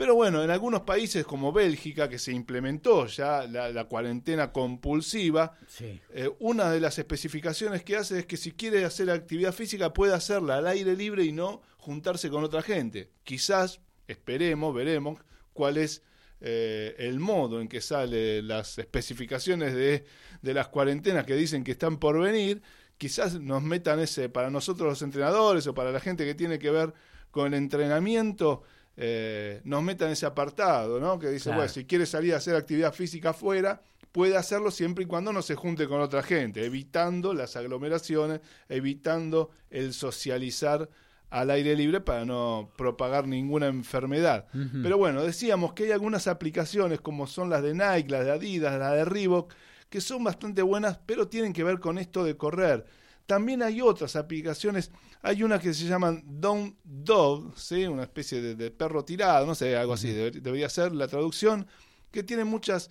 Pero bueno, en algunos países como Bélgica, que se implementó ya la, la cuarentena compulsiva, Sí. eh, una de las especificaciones que hace es que si quiere hacer actividad física puede hacerla al aire libre y no juntarse con otra gente. Quizás, esperemos, veremos cuál es eh, el modo en que salen las especificaciones de, de las cuarentenas que dicen que están por venir. Quizás nos metan ese, para nosotros los entrenadores o para la gente que tiene que ver con el entrenamiento, eh, nos metan ese apartado, ¿no? Que dice, Claro. bueno, si quiere salir a hacer actividad física afuera, puede hacerlo siempre y cuando no se junte con otra gente, evitando las aglomeraciones, evitando el socializar al aire libre para no propagar ninguna enfermedad. Pero bueno, decíamos que hay algunas aplicaciones como son las de Nike, las de Adidas, las de Reebok, que son bastante buenas, pero tienen que ver con esto de correr. También hay otras aplicaciones, hay una que se llaman Down Dog, ¿sí? una especie de, de perro tirado, no sé, algo así, deber- debería ser la traducción, que tiene muchas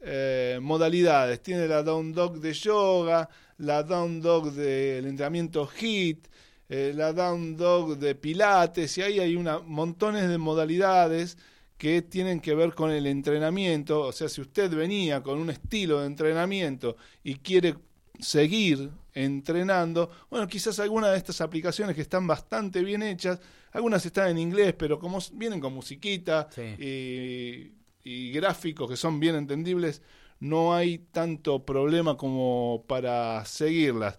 eh, modalidades. Tiene la Down Dog de yoga, la Down Dog del entrenamiento HIT, eh, la Down Dog de pilates, y ahí hay una, montones de modalidades que tienen que ver con el entrenamiento. O sea, si usted venía con un estilo de entrenamiento y quiere seguir entrenando, bueno, quizás algunas de estas aplicaciones que están bastante bien hechas, algunas están en inglés, pero como vienen con musiquita Sí. y, y gráficos que son bien entendibles, no hay tanto problema como para seguirlas.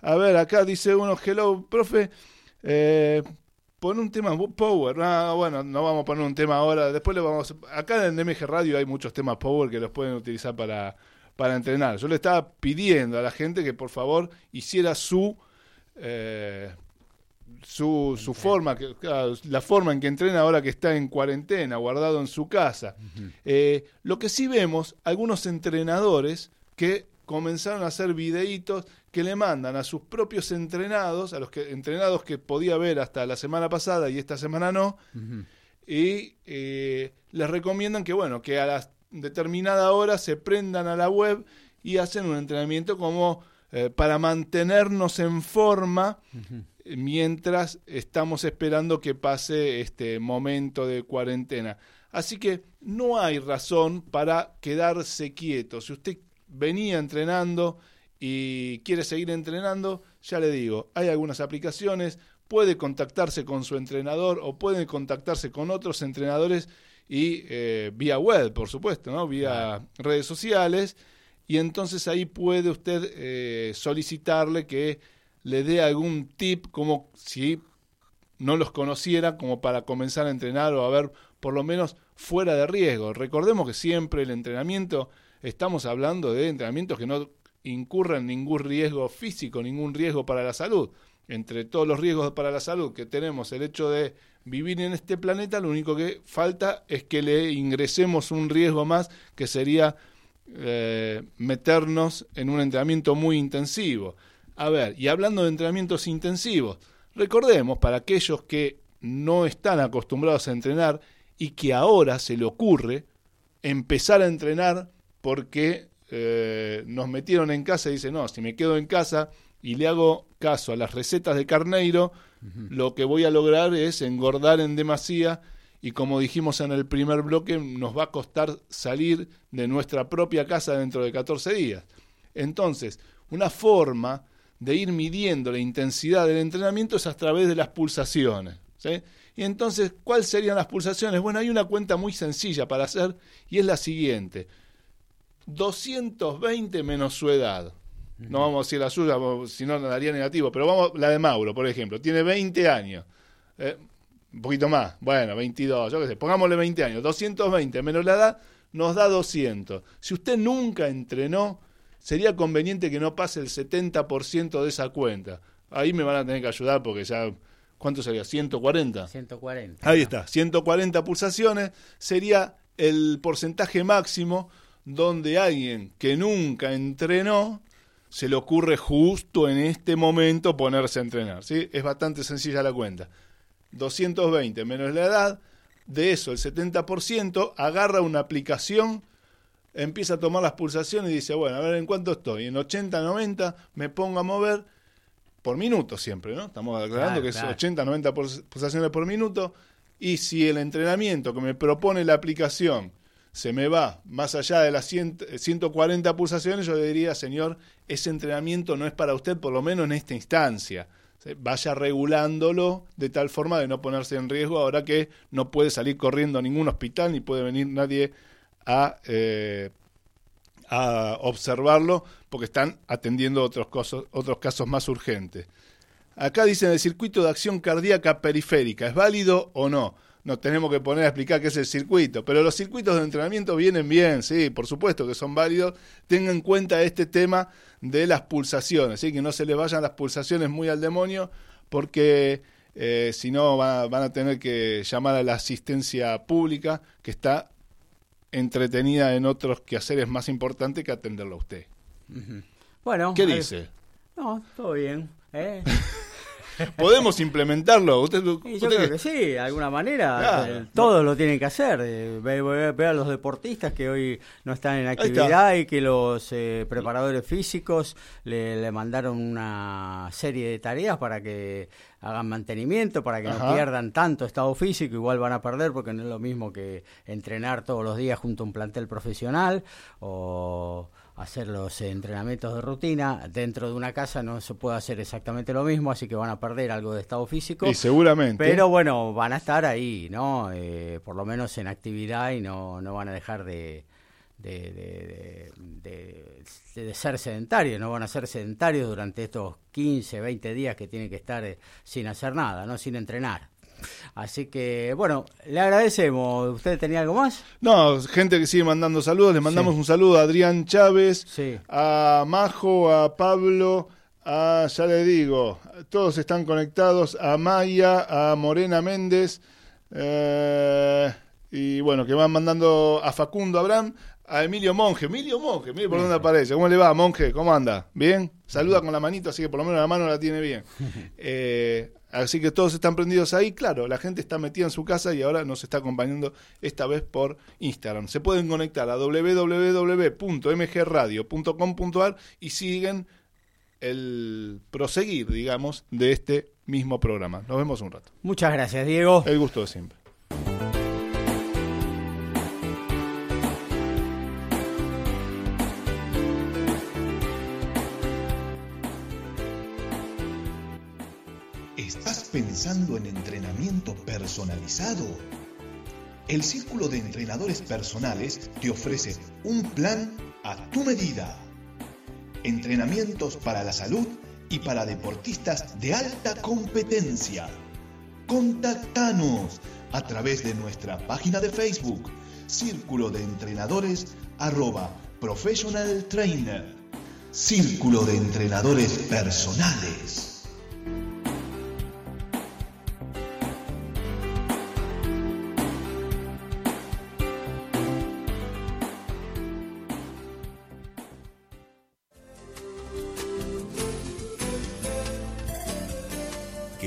A ver, acá dice uno, hello, profe, eh, pon un tema power. Ah, bueno, no vamos a poner un tema ahora, después le vamos... Acá en MG Radio hay muchos temas power que los pueden utilizar para, para entrenar. Yo le estaba pidiendo a la gente que por favor hiciera su... eh, su, su forma, que, la forma en que entrena ahora que está en cuarentena, guardado en su casa. Eh, lo que sí vemos, algunos entrenadores que comenzaron a hacer videitos que le mandan a sus propios entrenados, a los que, entrenados que podía ver hasta la semana pasada y esta semana no, y eh, les recomiendan que bueno, que a la determinada hora se prendan a la web y hacen un entrenamiento como eh, para mantenernos en forma mientras estamos esperando que pase este momento de cuarentena. Así que no hay razón para quedarse quieto. Si usted venía entrenando y quiere seguir entrenando, ya le digo, hay algunas aplicaciones, puede contactarse con su entrenador o puede contactarse con otros entrenadores y eh, vía web, por supuesto, ¿no? vía redes sociales, y entonces ahí puede usted eh, solicitarle que le dé algún tip como si no los conociera como para comenzar a entrenar o a ver por lo menos fuera de riesgo. Recordemos que siempre el entrenamiento, estamos hablando de entrenamientos que no incurran ningún riesgo físico, ningún riesgo para la salud. Entre todos los riesgos para la salud que tenemos, el hecho de vivir en este planeta, lo único que falta es que le ingresemos un riesgo más que sería eh, meternos en un entrenamiento muy intensivo. A ver, y hablando de entrenamientos intensivos, recordemos para aquellos que no están acostumbrados a entrenar y que ahora se le ocurre empezar a entrenar porque eh, nos metieron en casa y dicen, no, si me quedo en casa y le hago caso a las recetas de Carneiro, lo que voy a lograr es engordar en demasía y como dijimos en el primer bloque, nos va a costar salir de nuestra propia casa dentro de 14 días. Entonces, una forma de ir midiendo la intensidad del entrenamiento es a través de las pulsaciones. ¿sí? Y entonces, ¿cuáles serían las pulsaciones? Bueno, hay una cuenta muy sencilla para hacer y es la siguiente. 220 menos su edad. No vamos a decir la suya, si no daría negativo, pero vamos, la de Mauro, por ejemplo, tiene 20 años. Eh, un poquito más, bueno, 22, yo qué sé, pongámosle 20 años. 220 menos la edad nos da 200. Si usted nunca entrenó, sería conveniente que no pase el 70% de esa cuenta. Ahí me van a tener que ayudar porque ya, ¿cuánto sería? 140. 140. Ahí está, 140 pulsaciones sería el porcentaje máximo donde alguien que nunca entrenó se le ocurre justo en este momento ponerse a entrenar. ¿sí? Es bastante sencilla la cuenta. 220 menos la edad, de eso el 70% agarra una aplicación, empieza a tomar las pulsaciones y dice, bueno, a ver en cuánto estoy. En 80, 90 me pongo a mover por minuto siempre, ¿no? Estamos aclarando Claro, que claro. es 80, 90 pulsa- pulsaciones por minuto. Y si el entrenamiento que me propone la aplicación se me va más allá de las 100 140 pulsaciones, yo le diría, señor, ese entrenamiento no es para usted, por lo menos en esta instancia. Vaya regulándolo de tal forma de no ponerse en riesgo ahora que no puede salir corriendo a ningún hospital ni puede venir nadie a, eh, observarlo porque están atendiendo otros, otros casos más urgentes. Acá dicen el circuito de acción cardíaca periférica, ¿es válido o no? Nos tenemos que poner a explicar qué es el circuito, pero los circuitos de entrenamiento vienen bien, sí, por supuesto que son válidos. Tengan en cuenta este tema de las pulsaciones, ¿sí? que no se les vayan las pulsaciones muy al demonio, porque eh, si no van, van a tener que llamar a la asistencia pública, que está entretenida en otros quehaceres más importantes que atenderlo a usted. Bueno. ¿Qué dice? No, todo bien. ¿eh? ¿Podemos implementarlo? ¿Usted, yo usted creo que sí, de alguna manera. Claro. eh, todos lo tienen que hacer. eh, ve, ve- ve a los deportistas que hoy no están en actividad y que los eh, preparadores físicos le, le mandaron una serie de tareas para que hagan mantenimiento, para que Ajá. no pierdan tanto estado físico. Igual van a perder porque no es lo mismo que entrenar todos los días junto a un plantel profesional o hacer los entrenamientos de rutina. Dentro de una casa no se puede hacer exactamente lo mismo, así que van a perder algo de estado físico. Y seguramente. Pero bueno, van a estar ahí, ¿no? Eh, por lo menos en actividad y no, no van a dejar de, de, de- de- de- de ser sedentarios, no van a ser sedentarios durante estos 15, 20 días que tienen que estar eh, sin hacer nada, ¿no? Sin entrenar. Así que, bueno, le agradecemos. ¿Usted tenía algo más? No, gente que sigue mandando saludos. Le mandamos Sí. un saludo a Adrián Chávez, Sí. a Majo, a Pablo, a, ya le digo, todos están conectados, a Maya, a Morena Méndez, eh, y bueno, que van mandando a Facundo Abraham, a Emilio Monje. Emilio Monje, mire por dónde aparece. ¿Cómo le va, Monje? ¿Cómo anda? ¿Bien? Saluda con la manito, así que por lo menos la mano la tiene bien. Eh, así que todos están prendidos ahí. Claro, la gente está metida en su casa y ahora nos está acompañando esta vez por Instagram. Se pueden conectar a www.mgradio.com.ar y siguen el proseguir, digamos, de este mismo programa. Nos vemos un rato. Muchas gracias, Diego. El gusto de siempre. Pensando en entrenamiento personalizado? El Círculo de Entrenadores Personales te ofrece un plan a tu medida. Entrenamientos para la salud y para deportistas de alta competencia. Contactanos a través de nuestra página de Facebook, Círculo de Entrenadores arroba Professional Trainer. Círculo de Entrenadores Personales.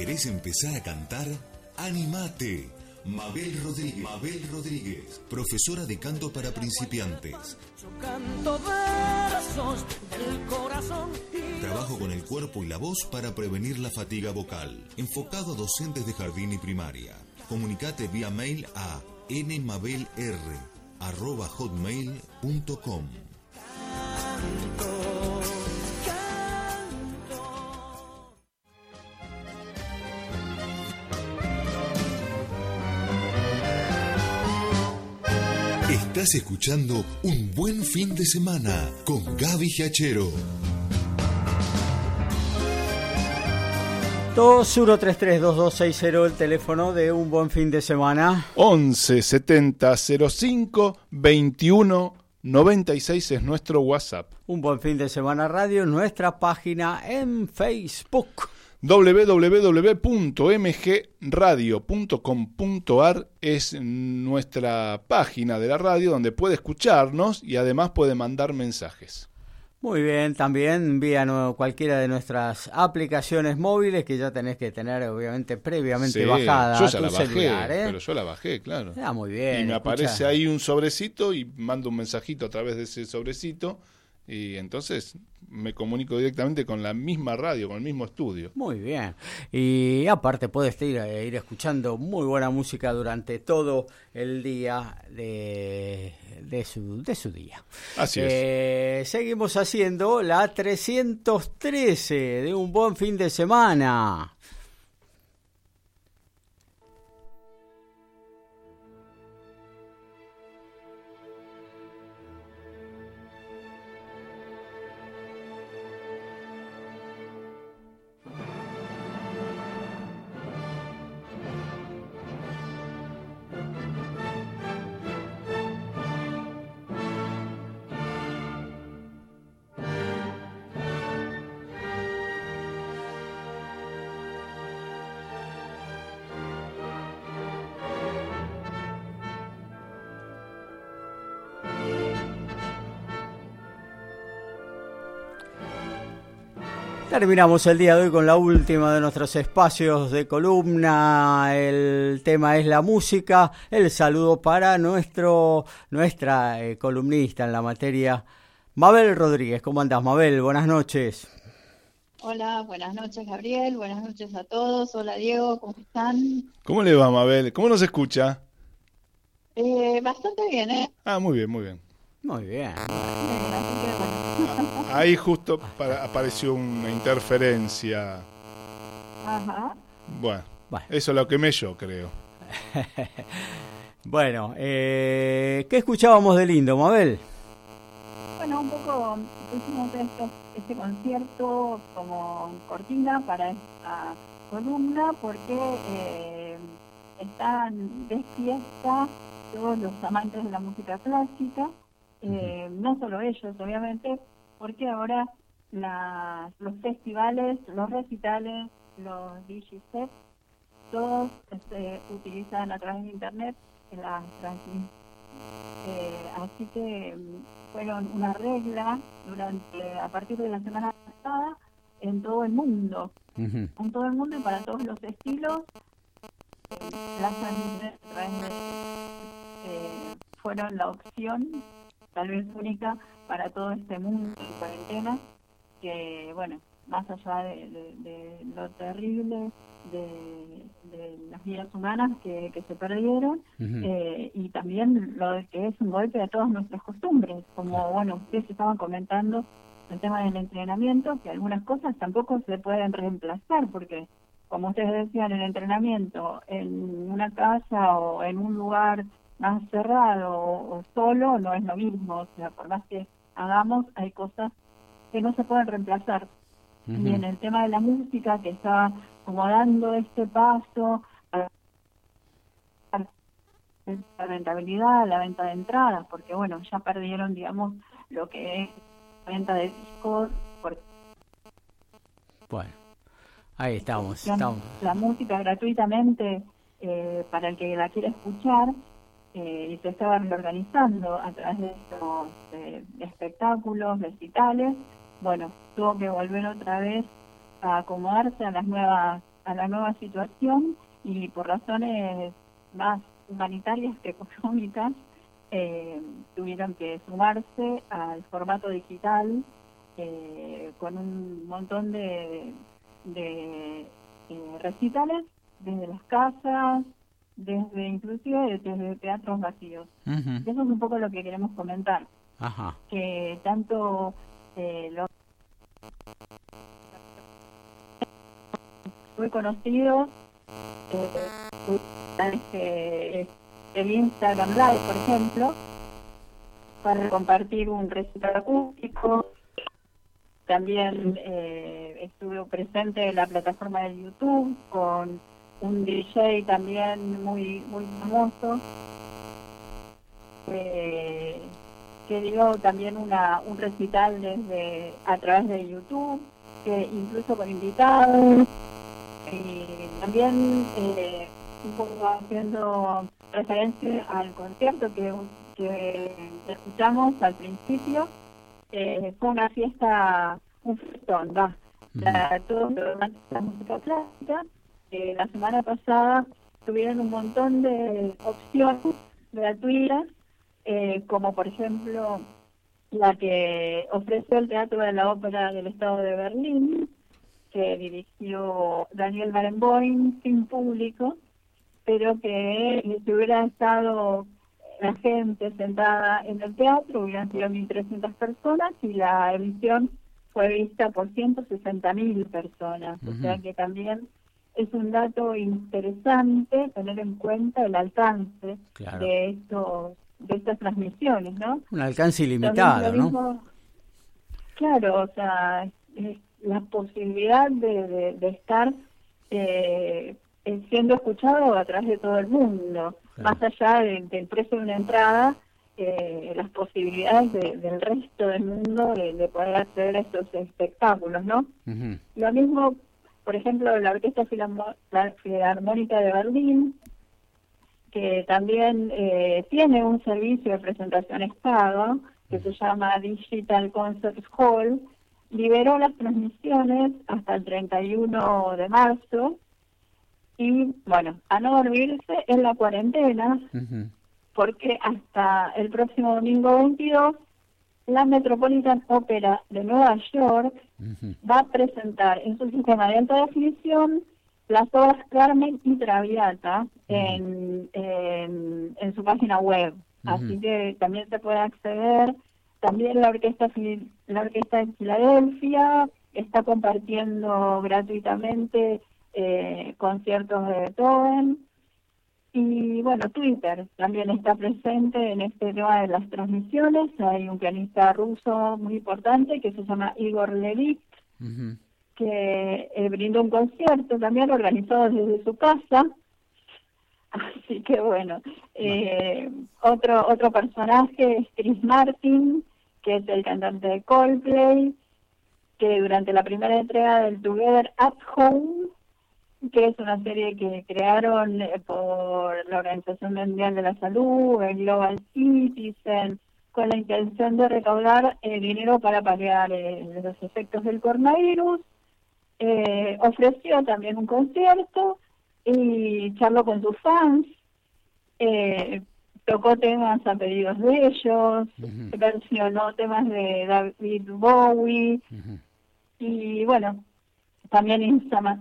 ¿Querés empezar a cantar? ¡Animate! Mabel Rodríguez, Mabel Rodríguez, profesora de canto para principiantes. Trabajo con el cuerpo y la voz para prevenir la fatiga vocal. Enfocado a docentes de jardín y primaria. Comunicate vía mail a nmabelr@hotmail.com. Estás escuchando Un Buen Fin de Semana con Gaby Giachero. 2133-2260, el teléfono de un buen fin de semana. 11 70 05 21 96 es nuestro WhatsApp. Un buen fin de semana radio, nuestra página en Facebook. www.mgradio.com.ar es nuestra página de la radio donde puede escucharnos y además puede mandar mensajes. Muy bien, también vía no- cualquiera de nuestras aplicaciones móviles que ya tenés que tener obviamente previamente Sí, bajada yo a ya tu la bajé, celular, ¿eh? pero yo la bajé, claro. Ah, muy bien. y me aparece ahí un sobrecito y mando un mensajito a través de ese sobrecito y entonces me comunico directamente con la misma radio, con el mismo estudio. Muy bien. Y aparte puedes ir, eh, ir escuchando muy buena música durante todo el día de, de, su, de su día. Así es. Eh, seguimos haciendo la 313 de un buen fin de semana. Terminamos el día de hoy con la última de nuestros espacios de columna. El tema es la música. El saludo para nuestro nuestra eh, columnista en la materia, Mabel Rodríguez. ¿Cómo andás, Mabel? Buenas noches. Hola, buenas noches Gabriel, buenas noches a todos. Hola Diego, ¿cómo están? ¿Cómo le va, Mabel? ¿Cómo nos escucha? Eh, bastante bien, ¿eh? Ah, muy bien, muy bien. Muy bien. Que, bueno. Ahí justo para- apareció una interferencia. Ajá. Bueno, Bueno. eso lo quemé yo, creo. Bueno, eh, ¿qué escuchábamos de lindo, Mabel? Bueno, un poco pusimos esto, este concierto como cortina para esta columna porque eh, están de fiesta todos los amantes de la música clásica, eh, no solo ellos, obviamente, porque ahora las, los festivales, los recitales, los DigiSets, todos se utilizan a través de internet en las transmisiones. Eh, así que mm, fueron una regla durante a partir de la semana pasada en todo el mundo, en todo el mundo y para todos los estilos. eh, las transmisiones eh, fueron la opción, tal vez única, para todo este mundo en cuarentena, que bueno, más allá de, de- de lo terrible de, de las vidas humanas que, que se perdieron, eh, y también lo de que es un golpe a todas nuestras costumbres, como bueno, ustedes estaban comentando el tema del entrenamiento, que algunas cosas tampoco se pueden reemplazar, porque como ustedes decían, el entrenamiento en una casa o en un lugar más cerrado o, o solo no es lo mismo, o sea, por más que hagamos, hay cosas que no se pueden reemplazar. Y en el tema de la música, que está como dando este paso a la rentabilidad, la venta de entradas, porque bueno, ya perdieron, digamos, lo que es la venta de discos, porque Bueno, ahí estamos. estamos. la música gratuitamente eh, para el que la quiera escuchar eh, y se estaba reorganizando a través de estos eh, espectáculos, recitales, bueno, tuvo que volver otra vez a acomodarse a las nuevas a la nueva situación y por razones más humanitarias que económicas eh, tuvieron que sumarse al formato digital con un montón de, de recitales desde las casas, desde inclusive desde teatros vacíos. Eso es un poco lo que queremos comentar, Ajá. que tanto eh, los muy conocidos, eh, este, el Instagram Live, por ejemplo, para compartir un recital acústico. También eh, estuve presente en la plataforma de YouTube con un DJ también muy muy famoso eh, que dio también una, un recital desde a través de YouTube, que incluso con invitados y también eh, un poco haciendo referencia al concierto que, que escuchamos al principio eh, fue una fiesta, un festón, va. La, todo la música clásica. Eh, la semana pasada tuvieron un montón de opciones gratuitas, eh, como por ejemplo la que ofreció el Teatro de la Ópera del Estado de Berlín, que dirigió Daniel Barenboim sin público, pero que si hubiera estado la gente sentada en el teatro, hubieran sido 1.300 personas y la emisión fue vista por 160.000 personas. O sea que también es un dato interesante tener en cuenta el alcance de estos de estas transmisiones, ¿no? Un alcance ilimitado, ¿no? Claro, o sea, la posibilidad de, de, estar eh, siendo escuchado a través de todo el mundo, más allá del precio de una entrada, eh, las posibilidades del resto del mundo de, poder acceder a estos espectáculos, ¿no? Lo mismo, por ejemplo, la Orquesta Filarmónica de Berlín, que también eh, tiene un servicio de presentaciones pago, que se llama Digital Concert Hall, liberó las transmisiones hasta el 31 de marzo y bueno, a no dormirse en la cuarentena, porque hasta el próximo domingo 22 la Metropolitan Opera de Nueva York va a presentar en su sistema de alta definición las obras Carmen y Traviata en, en, su página web. Así que también se puede acceder. También la orquesta, la orquesta de Filadelfia está compartiendo gratuitamente eh, conciertos de Beethoven. Y bueno, Twitter también está presente en este tema de las transmisiones. Hay un pianista ruso muy importante que se llama Igor Levik, que eh, brindó un concierto también organizado desde su casa. Así que bueno, eh, otro otro personaje es Chris Martin, que es el cantante de Coldplay, que durante la primera entrega del Together at Home que es una serie que crearon eh, por la Organización Mundial de la Salud, el Global Citizen, con la intención de recaudar eh, dinero para paliar eh, los efectos del coronavirus. ofreció también un concierto y charló con sus fans. tocó temas a pedidos de ellos, versionó temas de David Bowie. Y bueno, también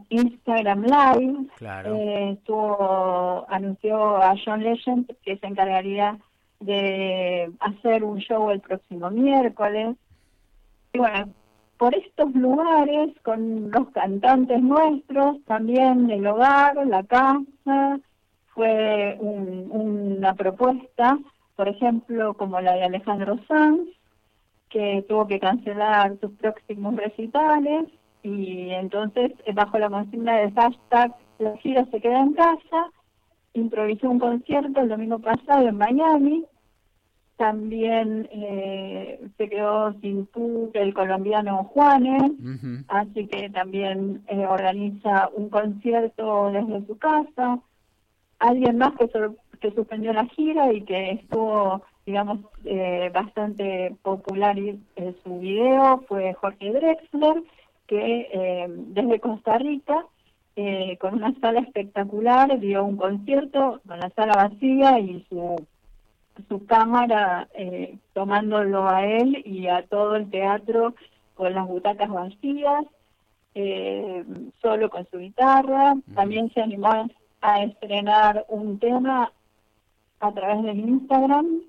Instagram Live. Eh, estuvo, anunció a John Legend que se encargaría de hacer un show el próximo miércoles. Y bueno, por estos lugares, con los cantantes nuestros, también el hogar, la casa, fue una propuesta, por ejemplo, como la de Alejandro Sanz, que tuvo que cancelar sus próximos recitales y entonces eh, bajo la consigna de hashtag la gira se queda en casa, improvisó un concierto el domingo pasado en Miami, también eh, se quedó sin tour el colombiano Juanes, así que también eh, organiza un concierto desde su casa. Alguien más que, que suspendió la gira y que estuvo, digamos, bastante popular en su video fue Jorge Drexler, que eh, desde Costa Rica, eh, con una sala espectacular, dio un concierto con la sala vacía y su, su cámara eh, tomándolo a él y a todo el teatro con las butacas vacías, solo con su guitarra. También se animó a estrenar un tema a través del Instagram,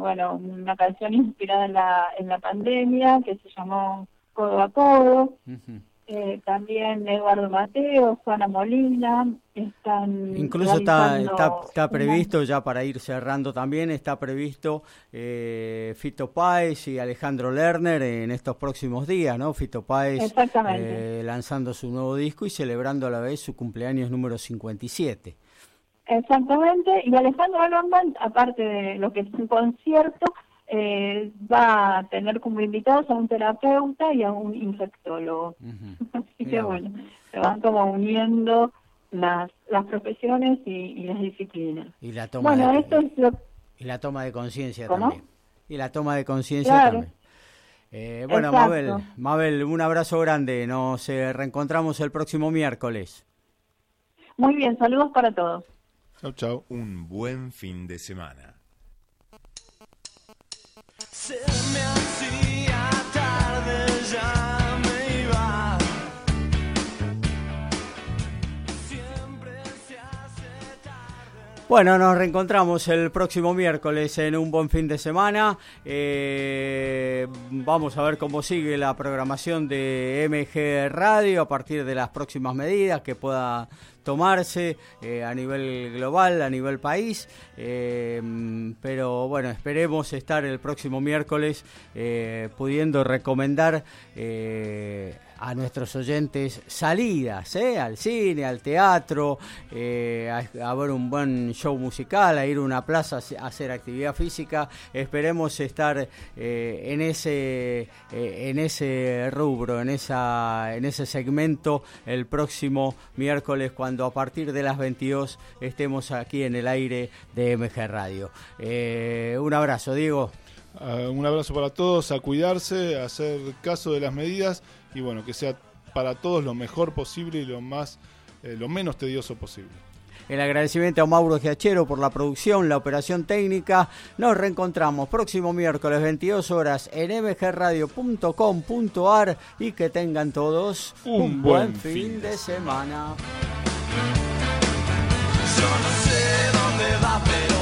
bueno, una canción inspirada en la, en la pandemia que se llamó codo a codo. Eh, también Eduardo Mateo, Juana Molina, están... Incluso está, está, previsto, ya para ir cerrando también, está previsto eh, Fito Páez y Alejandro Lerner en estos próximos días, ¿no? Fito Páez eh, lanzando su nuevo disco y celebrando a la vez su cumpleaños número 57. Exactamente, y Alejandro Lerner, aparte de lo que es un concierto, eh, va a tener como invitados a un terapeuta y a un infectólogo. Así que bueno, se van como uniendo las, las profesiones y, las disciplinas. Y la toma bueno, de, esto es lo... Y la toma de conciencia también. Y la toma de conciencia también. Eh, bueno, Mabel, Mabel, un abrazo grande. Nos eh, reencontramos el próximo miércoles. Muy bien, saludos para todos. Chao, chao. Un buen fin de semana. Bueno, nos reencontramos el próximo miércoles en un buen fin de semana. Eh, vamos a ver cómo sigue la programación de MG Radio a partir de las próximas medidas que pueda tomarse eh, a nivel global, a nivel país. Eh, pero bueno, esperemos estar el próximo miércoles pudiendo recomendar a nuestros oyentes salidas, ¿eh? al cine, al teatro, eh, a, ver un buen show musical, a ir a una plaza a hacer actividad física. Esperemos estar eh, en ese en ese rubro, en esa en ese segmento el próximo miércoles cuando a partir de las 22 estemos aquí en el aire de MG Radio. un abrazo, Diego. Ah, un abrazo para todos, a cuidarse, a hacer caso de las medidas y bueno, que sea para todos lo mejor posible y lo más eh, lo menos tedioso posible. El agradecimiento a Mauro Giachero por la producción, la operación técnica. Nos reencontramos próximo miércoles 22 horas en mgradio.com.ar y que tengan todos un, buen, fin, de, semana. Yo no sé dónde va, pero